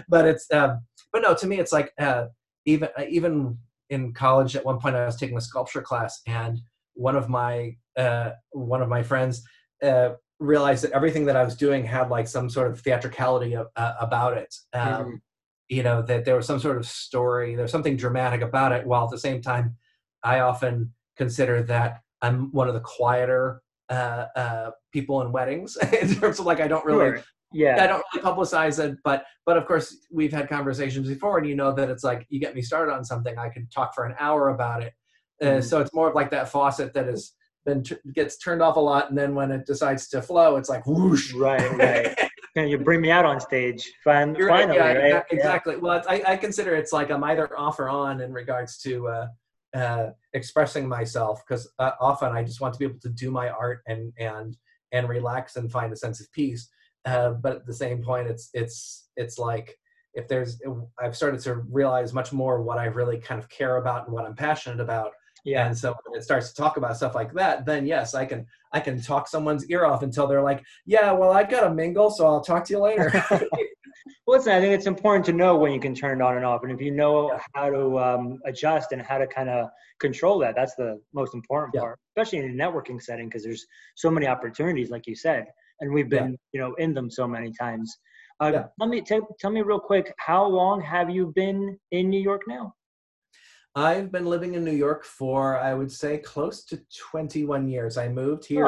but it's um, but no, to me it's like uh, even uh, even in college at one point I was taking a sculpture class and one of my uh, one of my friends uh, realized that everything that I was doing had like some sort of theatricality of, uh, about it. Um, Mhm. You know that there was some sort of story, there's something dramatic about it. While at the same time, I often consider that I'm one of the quieter uh, uh, people in weddings *laughs* in terms of like I don't really Sure. Yeah. I don't really publicize it, but but of course we've had conversations before, and you know that it's like you get me started on something, I could talk for an hour about it. Uh, Mhm. So it's more of like that faucet that has been t- gets turned off a lot, and then when it decides to flow, it's like whoosh. Right, right. *laughs* Can you bring me out on stage? Fin- You're right, finally, yeah, right? exa- exactly. Well, it's, I, I consider it's like I'm either off or on in regards to uh, uh, expressing myself because uh, often I just want to be able to do my art and and and relax and find a sense of peace. Uh, but at the same point, it's it's it's like if there's I've started to realize much more what I really kind of care about and what I'm passionate about. Yeah. And so when it starts to talk about stuff like that, then yes, I can I can talk someone's ear off until they're like, yeah, well, I got to mingle, so I'll talk to you later. *laughs* well, listen, I think it's important to know when you can turn it on and off, and if you know yeah. how to um, adjust and how to kind of control that, that's the most important yeah. part, especially in a networking setting, because there's so many opportunities, like you said, and we've been, yeah. you know, in them so many times. Uh, yeah. Tell me, t- tell me real quick, how long have you been in New York now? I've been living in New York for, I would say, close to 21 years. I moved here.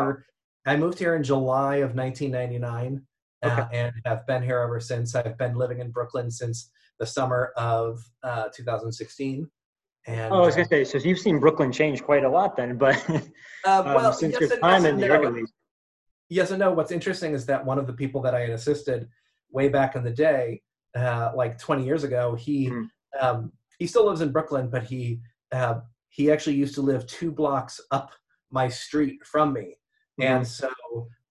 Oh. I moved here in July of 1999, uh, okay. uh, and have been here ever since. I've been living in Brooklyn since the summer of uh, 2016. And, oh, I was gonna uh, say, so you've seen Brooklyn change quite a lot then, *laughs* but uh, um, since yes your time in New York, Yes and no. What's interesting is that one of the people that I had assisted way back in the day, uh, like 20 years ago, he mm. um, he still lives in Brooklyn, but he uh, he actually used to live two blocks up my street from me, mm. and so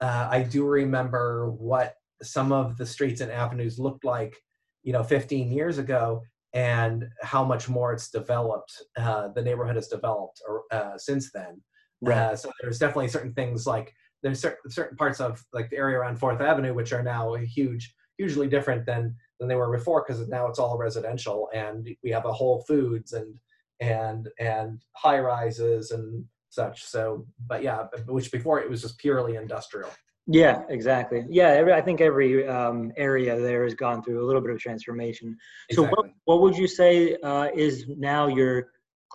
uh, I do remember what some of the streets and avenues looked like, you know, 15 years ago, and how much more it's developed. Uh, the neighborhood has developed uh, since then. Right. Uh, so there's definitely certain things like there's certain certain parts of like the area around Fourth Avenue which are now huge hugely different than than they were before because now it's all residential and we have a Whole Foods and and and high rises and such. So, but yeah, which before it was just purely industrial. Yeah, exactly. Yeah, every, I think every um, area there has gone through a little bit of transformation. So, exactly. what, what would you say uh, is now your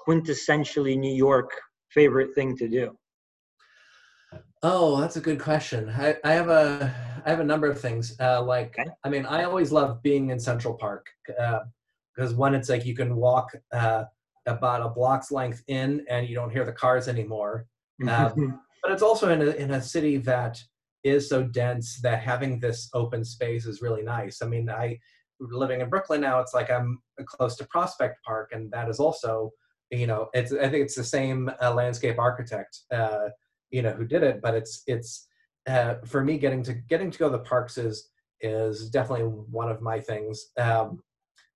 quintessentially New York favorite thing to do? Oh, that's a good question. I, I have a I have a number of things. Uh, like, okay. I mean, I always love being in Central Park because uh, one, it's like you can walk uh, about a block's length in, and you don't hear the cars anymore. Um, but it's also in a in a city that is so dense that having this open space is really nice. I mean, I living in Brooklyn now. It's like I'm close to Prospect Park, and that is also, you know, it's I think it's the same uh, landscape architect uh, you know who did it but it's it's uh, for me getting to getting to go to the parks is is definitely one of my things um,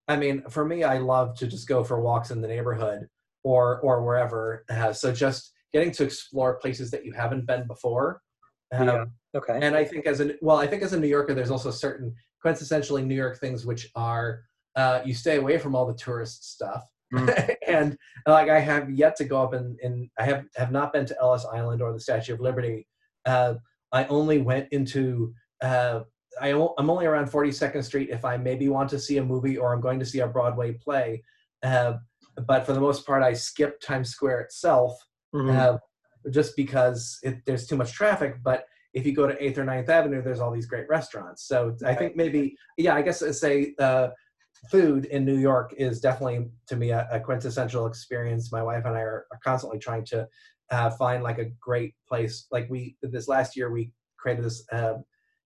i mean for me i love to just go for walks in the neighborhood or or wherever uh, so just getting to explore places that you haven't been before um, yeah. okay and i think as a well i think as a new yorker there's also certain quintessentially new york things which are uh, you stay away from all the tourist stuff Mm. *laughs* and like I have yet to go up and, and I have have not been to Ellis Island or the Statue of Liberty. Uh, I only went into uh, I, am only around 42nd Street if I maybe want to see a movie or I'm going to see a Broadway play. Uh, but for the most part, I skip Times Square itself mm-hmm. Uh, just because it, there's too much traffic. But if you go to 8th or 9th Avenue, there's all these great restaurants. So I think maybe, yeah, I guess I say uh, food in New York is definitely to me a, a quintessential experience. My wife and I are, are constantly trying to uh, find like a great place. Like we this last year, we created this uh,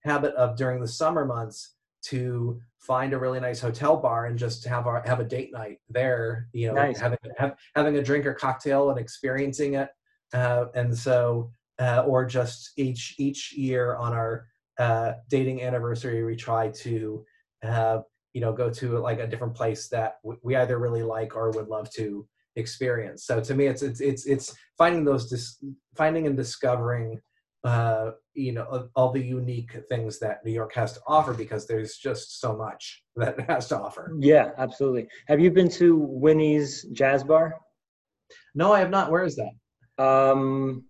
habit of during the summer months to find a really nice hotel bar and just have our have a date night there. You know, nice. having have, having a drink or cocktail and experiencing it. Uh, and so, uh, or just each each year on our uh, dating anniversary, we try to have you know go to like a different place that we either really like or would love to experience. So to me it's it's it's, it's finding those dis- finding and discovering uh you know all the unique things that new york has to offer because there's just so much *laughs* that it has to offer. Yeah absolutely. Have you been to winnie's jazz bar? No i have not. Where is that? Um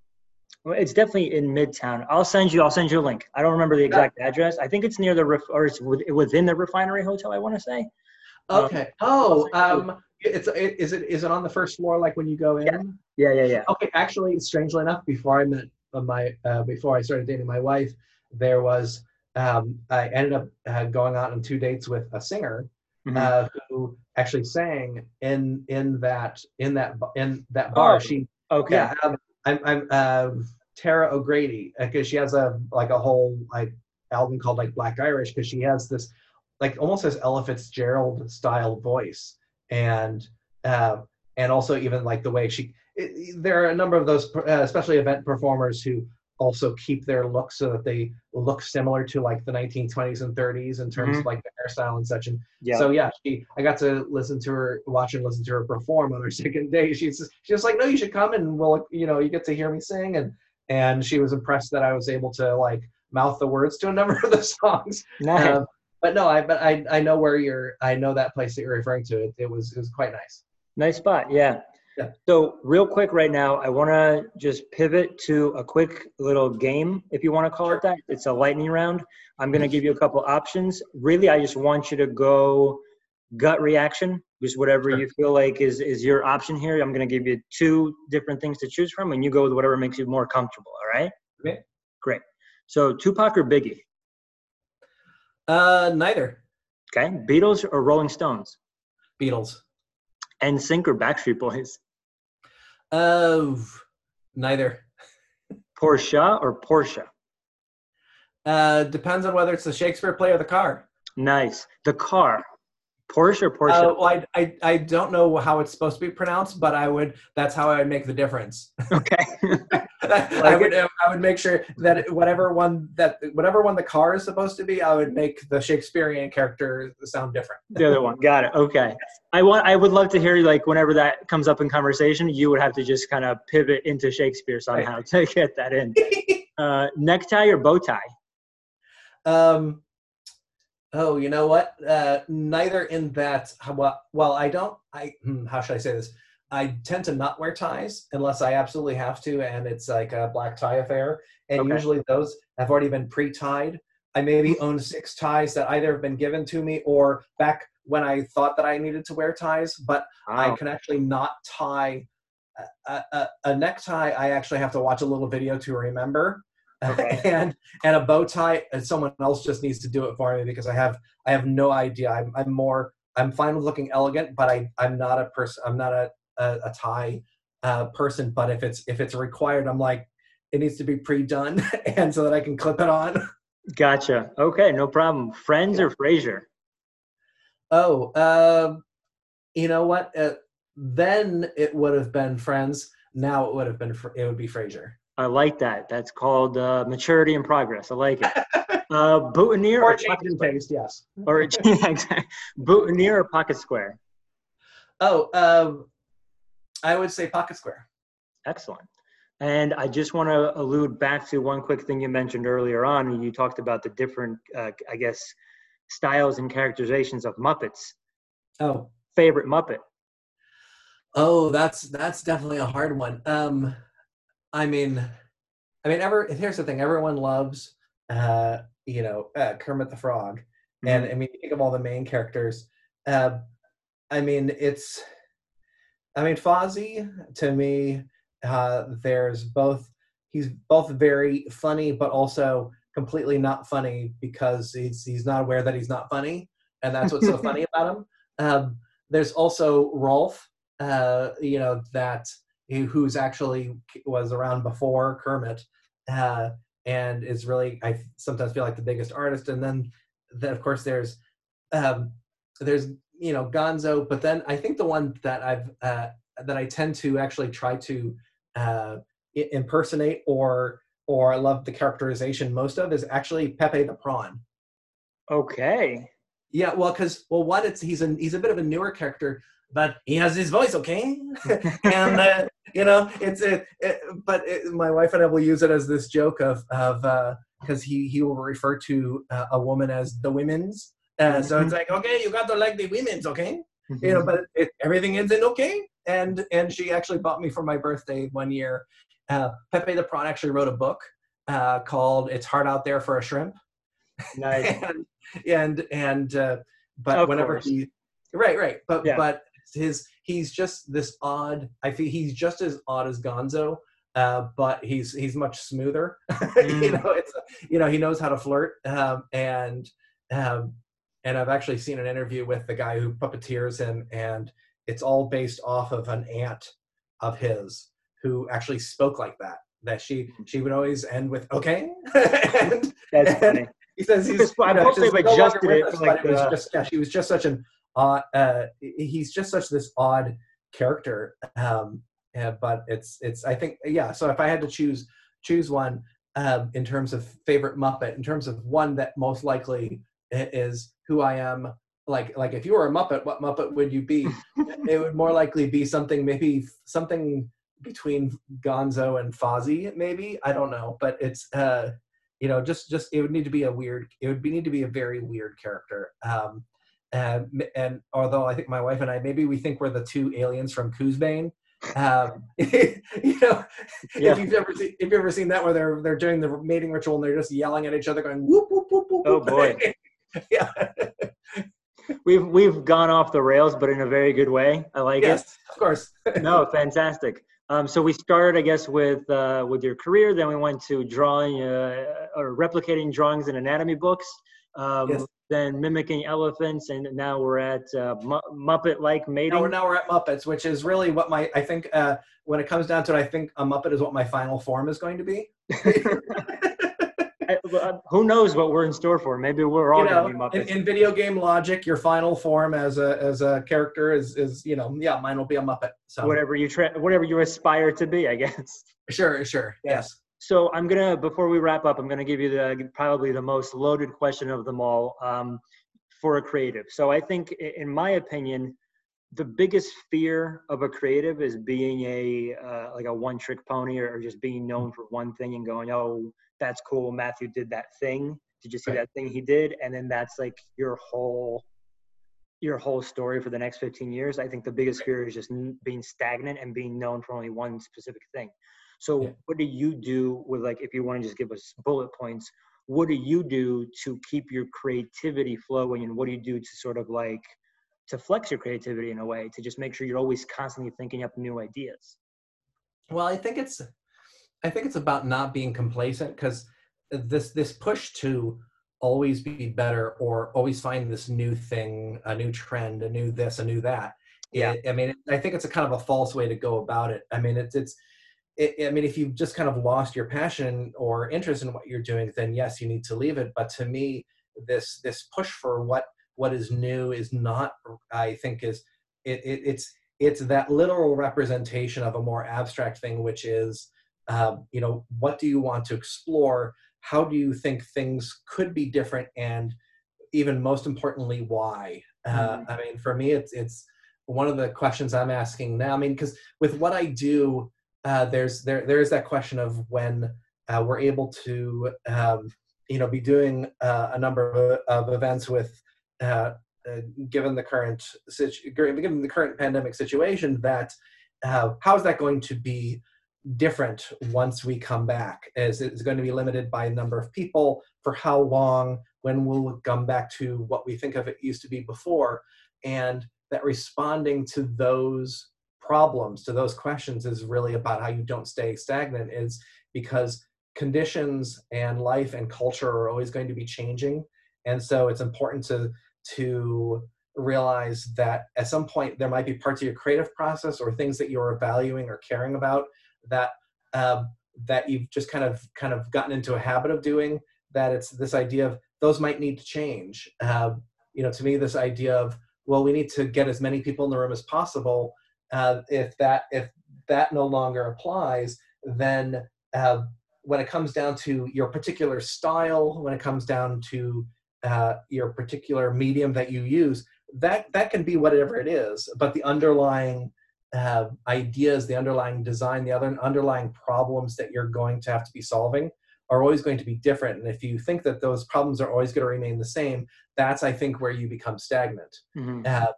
it's definitely in Midtown. I'll send you. I'll send you a link. I don't remember the exact yeah. address. I think it's near the ref, or it's within the Refinery Hotel. I want to say. Okay. Um, oh, um, it's it, is it is it on the first floor like when you go in? Yeah. Yeah. Yeah. yeah. Okay. Actually, strangely enough, before I met uh, my uh, before I started dating my wife, there was um, I ended up uh, going out on two dates with a singer mm-hmm. uh, who actually sang in in that in that in that bar. Oh, she okay. Yeah, um, I'm I'm uh, Tara O'Grady because she has a like a whole like album called like Black Irish because she has this like almost this Ella Fitzgerald style voice and uh, and also even like the way she it, there are a number of those uh, especially event performers who also keep their look so that they look similar to like the 1920s and 30s in terms mm-hmm. of like hairstyle and such. And Yeah. so yeah, she I got to listen to her, watch and listen to her perform on her *laughs* second day. She's just, she's just like, no, you should come and we'll you know you get to hear me sing and and she was impressed that I was able to like mouth the words to a *laughs* number of the songs. nice. Um, but no, I but I I know where you're I know that place that you're referring to. It, it was it was quite nice. Nice spot. Yeah. Yeah. So real quick right now, I want to just pivot to a quick little game, if you want to call it that. It's a lightning round. I'm going to give you a couple options. Really, I just want you to go gut reaction, just whatever Sure. you feel like is is your option here. I'm going to give you two different things to choose from, and you go with whatever makes you more comfortable. All right. Okay. Great. So Tupac or Biggie? Uh, neither Okay. Beatles or Rolling Stones? Beatles. NSYNC or Backstreet Boys? Uh, neither. Porsche or Porsche? Uh, depends on whether it's the Shakespeare play or the car. Nice. The car. Porsche or Porsche? Uh, well, I, I I don't know how it's supposed to be pronounced, but I would. That's how I would make the difference. okay. *laughs* *laughs* I would I would make sure that whatever one that whatever one the car is supposed to be, I would make the Shakespearean character sound different. the other one. Got it. Okay. I want. I would love to hear like whenever that comes up in conversation, you would have to just kind of pivot into Shakespeare somehow *laughs* to get that in. *laughs* Uh, necktie or bow tie? Um, oh, you know what? Uh, neither in that. Well, well, I don't. I hmm, how should I say this? I tend to not wear ties unless I absolutely have to, and it's like a black tie affair. And Okay. usually those have already been pre-tied. I maybe own six ties that either have been given to me or back when I thought that I needed to wear ties, but I can actually not tie a, a, a necktie. I actually have to watch a little video to remember. Okay. *laughs* and and a bow tie, and someone else just needs to do it for me because I have I have no idea. I'm I'm more I'm fine with looking elegant, but I I'm not a person. I'm not a a, a tie uh, person. But if it's if it's required, I'm like it needs to be pre-done, *laughs* and so that I can clip it on. Gotcha. Okay, no problem. Friends or Frasier? Oh, uh, you know what? Uh, then it would have been Friends. Now it would have been Fr- it would be Frasier. I like that. That's called uh, maturity and progress. I like it. *laughs* Uh, boutonniere Or or pocket in taste, yes. or yeah, *laughs* exactly. boutonniere or pocket square? Oh, um, I would say Pocket Square. Excellent. And I just want to allude back to one quick thing you mentioned earlier on. You talked about the different, uh, I guess, styles and characterizations of Muppets. Oh, Favorite Muppet? oh, that's that's definitely a hard one. Um, I mean, I mean, ever here's the thing: everyone loves, uh, you know, uh, Kermit the Frog, and I mean, you think of all the main characters. Uh, I mean, it's, I mean, Fozzie to me, uh, there's both. He's both very funny, but also completely not funny because he's he's not aware that he's not funny, and that's what's so *laughs* funny about him. Um, there's also Rowlf, uh, you know, that who's actually was around before Kermit, uh, and is really I sometimes feel like the biggest artist. And then, then of course there's um, there's you know Gonzo, but then I think the one that I've uh, that I tend to actually try to uh, impersonate or or I love the characterization most of is actually Pepe the Prawn. Okay. Yeah, well, because well, one, it's he's a he's a bit of a newer character, but he has his voice, okay, *laughs* and uh, you know it's it, it but it, my wife and I will use it as this joke of of because he he will refer to uh, a woman as the women's, uh, so it's like okay, you got to like the women's, okay, you know, but it, everything ends in okay, and and she actually bought me for my birthday one year. Uh, Pepe the Prawn actually wrote a book uh, called "It's Hard Out There for a Shrimp." nice. *laughs* and and and uh, but Of whenever course. he right right but Yeah. but his he's just this odd i feel he's just as odd as gonzo uh, but he's he's much smoother *laughs* you Mm. know it's you know he knows how to flirt um, and um, and i've actually seen an interview with the guy who puppeteers him and it's all based off of an aunt of his who actually spoke like that that she she would always end with okay *laughs* and That's funny. he says he's. *laughs* Just- I know, hope she's they've no adjusted it us, like, but it was the- just yeah, she was just such an odd. Uh, he's just such this odd character. Um, yeah, but it's it's. I think yeah. So if I had to choose choose one um, in terms of favorite Muppet, in terms of one that most likely is who I am. Like like if you were a Muppet, what Muppet would you be? it would more likely be something maybe something between Gonzo and Fozzie, maybe I don't know, but it's uh, you know just just it would need to be a weird. It would be, need to be a very weird character. Um, and, and although I think my wife and I maybe we think we're the two aliens from Koozebane. Um, *laughs* you know, yeah. if you've ever seen if you've ever seen that where they're they're doing the mating ritual and they're just yelling at each other, going whoop whoop whoop whoop. Oh boy. *laughs* *laughs* yeah. we've we've gone off the rails, but in a very good way. I like yes, it. Yes, of course. *laughs* no, fantastic. Um, so we started, I guess, with uh, with your career. Then we went to drawing uh, or replicating drawings in anatomy books. Um, yes. Then mimicking elephants, and now we're at uh, Muppet-like mating. Now we're, now we're at Muppets, which is really what my I think uh, when it comes down to it, I think a Muppet is what my final form is going to be. *laughs* who knows what we're in store for? Maybe we're all you know, going to be Muppets. In, in, video game logic, your final form as a as a character is is you know yeah mine will be a Muppet. So whatever you tra- whatever you aspire to be, I *laughs* guess. Sure, sure, yes. So I'm gonna before we wrap up, I'm gonna give you the probably the most loaded question of them all um, for a creative. So I think, in my opinion, the biggest fear of a creative is being a uh, like a one trick pony or just being known for one thing and going oh that's cool matthew did that thing. Did you see right. that thing he did? And then that's like your whole your whole story for the next 15 years. I think the biggest fear is just being stagnant and being known for only one specific thing. So yeah. what do you do with like if you want to just give us bullet points what do you do to keep your creativity flowing? And what do you do to sort of like to flex your creativity in a way to just make sure you're always constantly thinking up new ideas? Well i think it's I think it's about not being complacent because this this push to always be better or always find this new thing, a new trend, a new this, a new that. Yeah, it, I mean, I think it's a kind of a false way to go about it. I mean, it's it's. It, I mean, if you've just kind of lost your passion or interest in what you're doing, then yes, you need to leave it. But to me, this this push for what what is new is not. I think is it, it it's it's that literal representation of a more abstract thing, which is um, you know what do you want to explore? How do you think things could be different? And even most importantly why? Uh, mm-hmm. i mean for me it's it's one of the questions i'm asking now. I mean because with what i do uh, there's there there's that question of when uh, we're able to um, you know be doing uh, a number of, of events with uh, uh, given the current situ- given the current pandemic situation that how is that going to be different once we come back? As it's going to be limited by a number of people? For how long? When will we'll come back to what we think of it used to be before? And that responding to those problems to those questions is really about how you don't stay stagnant is because conditions and life and culture are always going to be changing. And so it's important to to realize that at some point there might be parts of your creative process or things that you're valuing or caring about that um, that you've just kind of kind of gotten into a habit of doing that it's this idea of those might need to change. Uh, you know to me this idea of well we need to get as many people in the room as possible uh, if that if that no longer applies then uh, when it comes down to your particular style when it comes down to uh, your particular medium that you use that that can be whatever it is but the underlying have ideas, the underlying design, the other underlying problems that you're going to have to be solving are always going to be different. And if you think that those problems are always going to remain the same, that's I think where you become stagnant. Mm-hmm. Uh,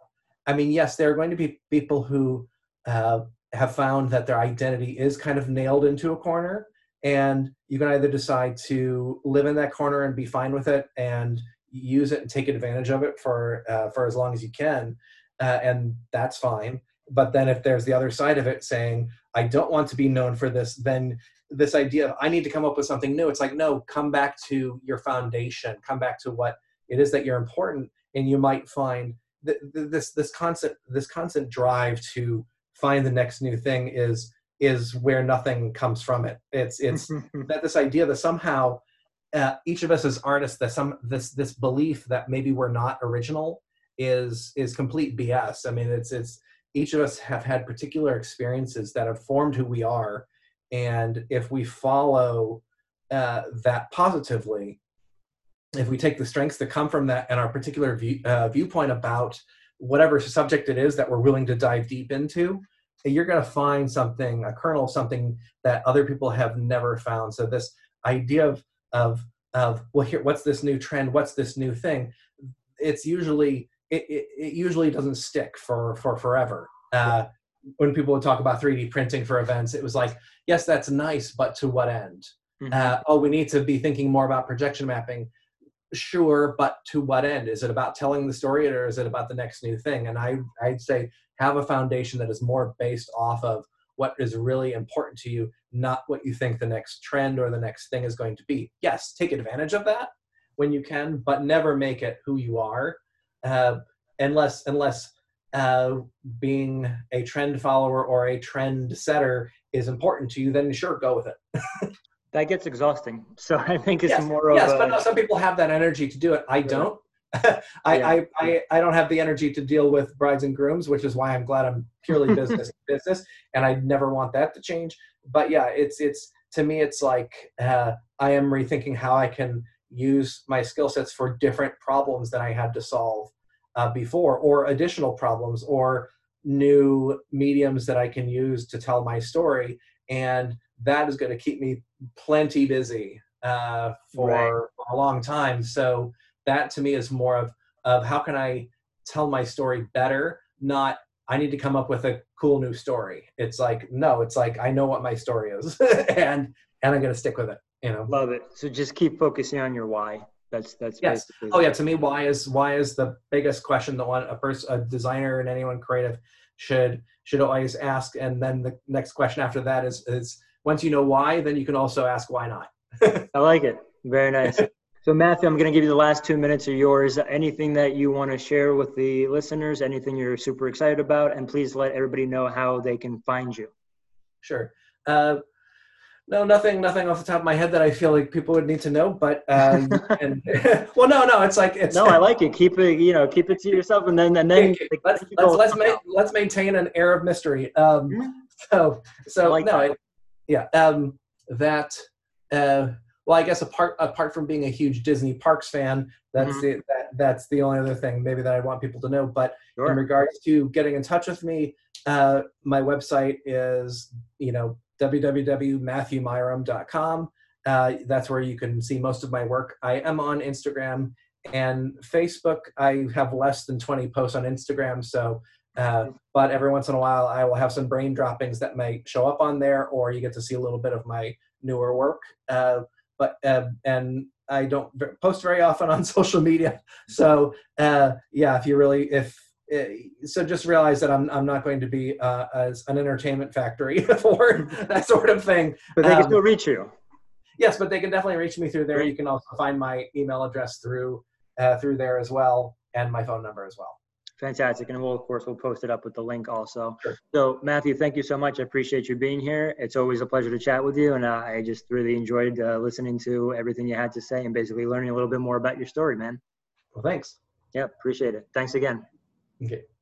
I mean, yes, there are going to be people who uh, have found that their identity is kind of nailed into a corner, and you can either decide to live in that corner and be fine with it and use it and take advantage of it for uh, for as long as you can, uh, and that's fine but then if there's the other side of it saying i don't want to be known for this then this idea of i need to come up with something new it's like no come back to your foundation come back to what it is that you're important. And you might find th- this this constant this constant drive to find the next new thing is is where nothing comes from it. It's it's *laughs* that this idea that somehow uh, each of us as artists that some this this belief that maybe we're not original is is complete bs i mean it's it's each of us have had particular experiences that have formed who we are and if we follow uh, that positively if we take the strengths that come from that and our particular view, uh, viewpoint about whatever subject it is that we're willing to dive deep into, you're going to find something, a kernel of something that other people have never found. So this idea of of of well, here, what's this new trend? What's this new thing? It's usually it, it, it usually doesn't stick for for forever. Uh, when people would talk about 3D printing for events, it was like, yes, that's nice, but to what end? Mm-hmm. Uh, oh, we need to be thinking more about projection mapping. Sure, but to what end? Is it about telling the story, or is it about the next new thing? And I, I'd say have a foundation that is more based off of what is really important to you, not what you think the next trend or the next thing is going to be. Yes, take advantage of that when you can, but never make it who you are, uh, unless unless uh, being a trend follower or a trend setter is important to you, then sure, go with it. *laughs* that gets exhausting. So I think it's yes, more of yes, a, but no, some people have that energy to do it. I don't. *laughs* I, yeah. I, I, I don't have the energy to deal with brides and grooms, which is why I'm glad I'm purely *laughs* business business, and I never want that to change. But yeah, it's it's to me, it's like uh, I am rethinking how I can use my skill sets for different problems that I had to solve uh, before, or additional problems, or new mediums that I can use to tell my story, and that is going to keep me plenty busy uh, for, right. for a long time. So that to me is more of of how can I tell my story better, not I need to come up with a cool new story. It's like no, it's like I know what my story is, *laughs* and and I'm going to stick with it. You know, love it. So just keep focusing on your why. That's that's yes. Oh yeah. To me, why is why is the biggest question that one a person, a designer, and anyone creative should should always ask. And then the next question after that is is once you know why, then you can also ask why not. *laughs* I like it. Very nice. So, Matthew, I'm going to give you the last two minutes of yours. Anything that you want to share with the listeners, anything you're super excited about, and please let everybody know how they can find you. Sure. Uh, no, nothing, nothing off the top of my head that I feel like people would need to know. But um, *laughs* and *laughs* well, no, no, it's like it's. No, I like it. Keep it, you know, keep it to yourself, and then and then let's let's let's, ma- let's, maintain an air of mystery. Um, mm-hmm. so so like no, it, yeah, um, that. Uh, well, I guess apart apart from being a huge Disney Parks fan, that's mm-hmm. the that, that's the only other thing maybe that I want people to know. But sure. in regards to getting in touch with me, uh, my website is you know www.matthewmyhrum.com. Uh, that's where you can see most of my work. I am on Instagram and Facebook. I have less than 20 posts on Instagram, so uh, but every once in a while I will have some brain droppings that might show up on there, or you get to see a little bit of my newer work. Uh, but uh, and I don't post very often on *laughs* social media. So uh, yeah, if you really if so just realize that I'm I'm not going to be uh, as an entertainment factory *laughs* for that sort of thing. But they can um, still reach you. Yes, but they can definitely reach me through there. You can also find my email address through uh, through there as well, and my phone number as well. Fantastic. And we'll, of course, we'll post it up with the link also. Sure. So, Matthew, thank you so much. I appreciate you being here. It's always a pleasure to chat with you. And uh, I just really enjoyed uh, listening to everything you had to say and basically learning a little bit more about your story, man. Well, thanks. Yeah, appreciate it. Thanks again. Okay.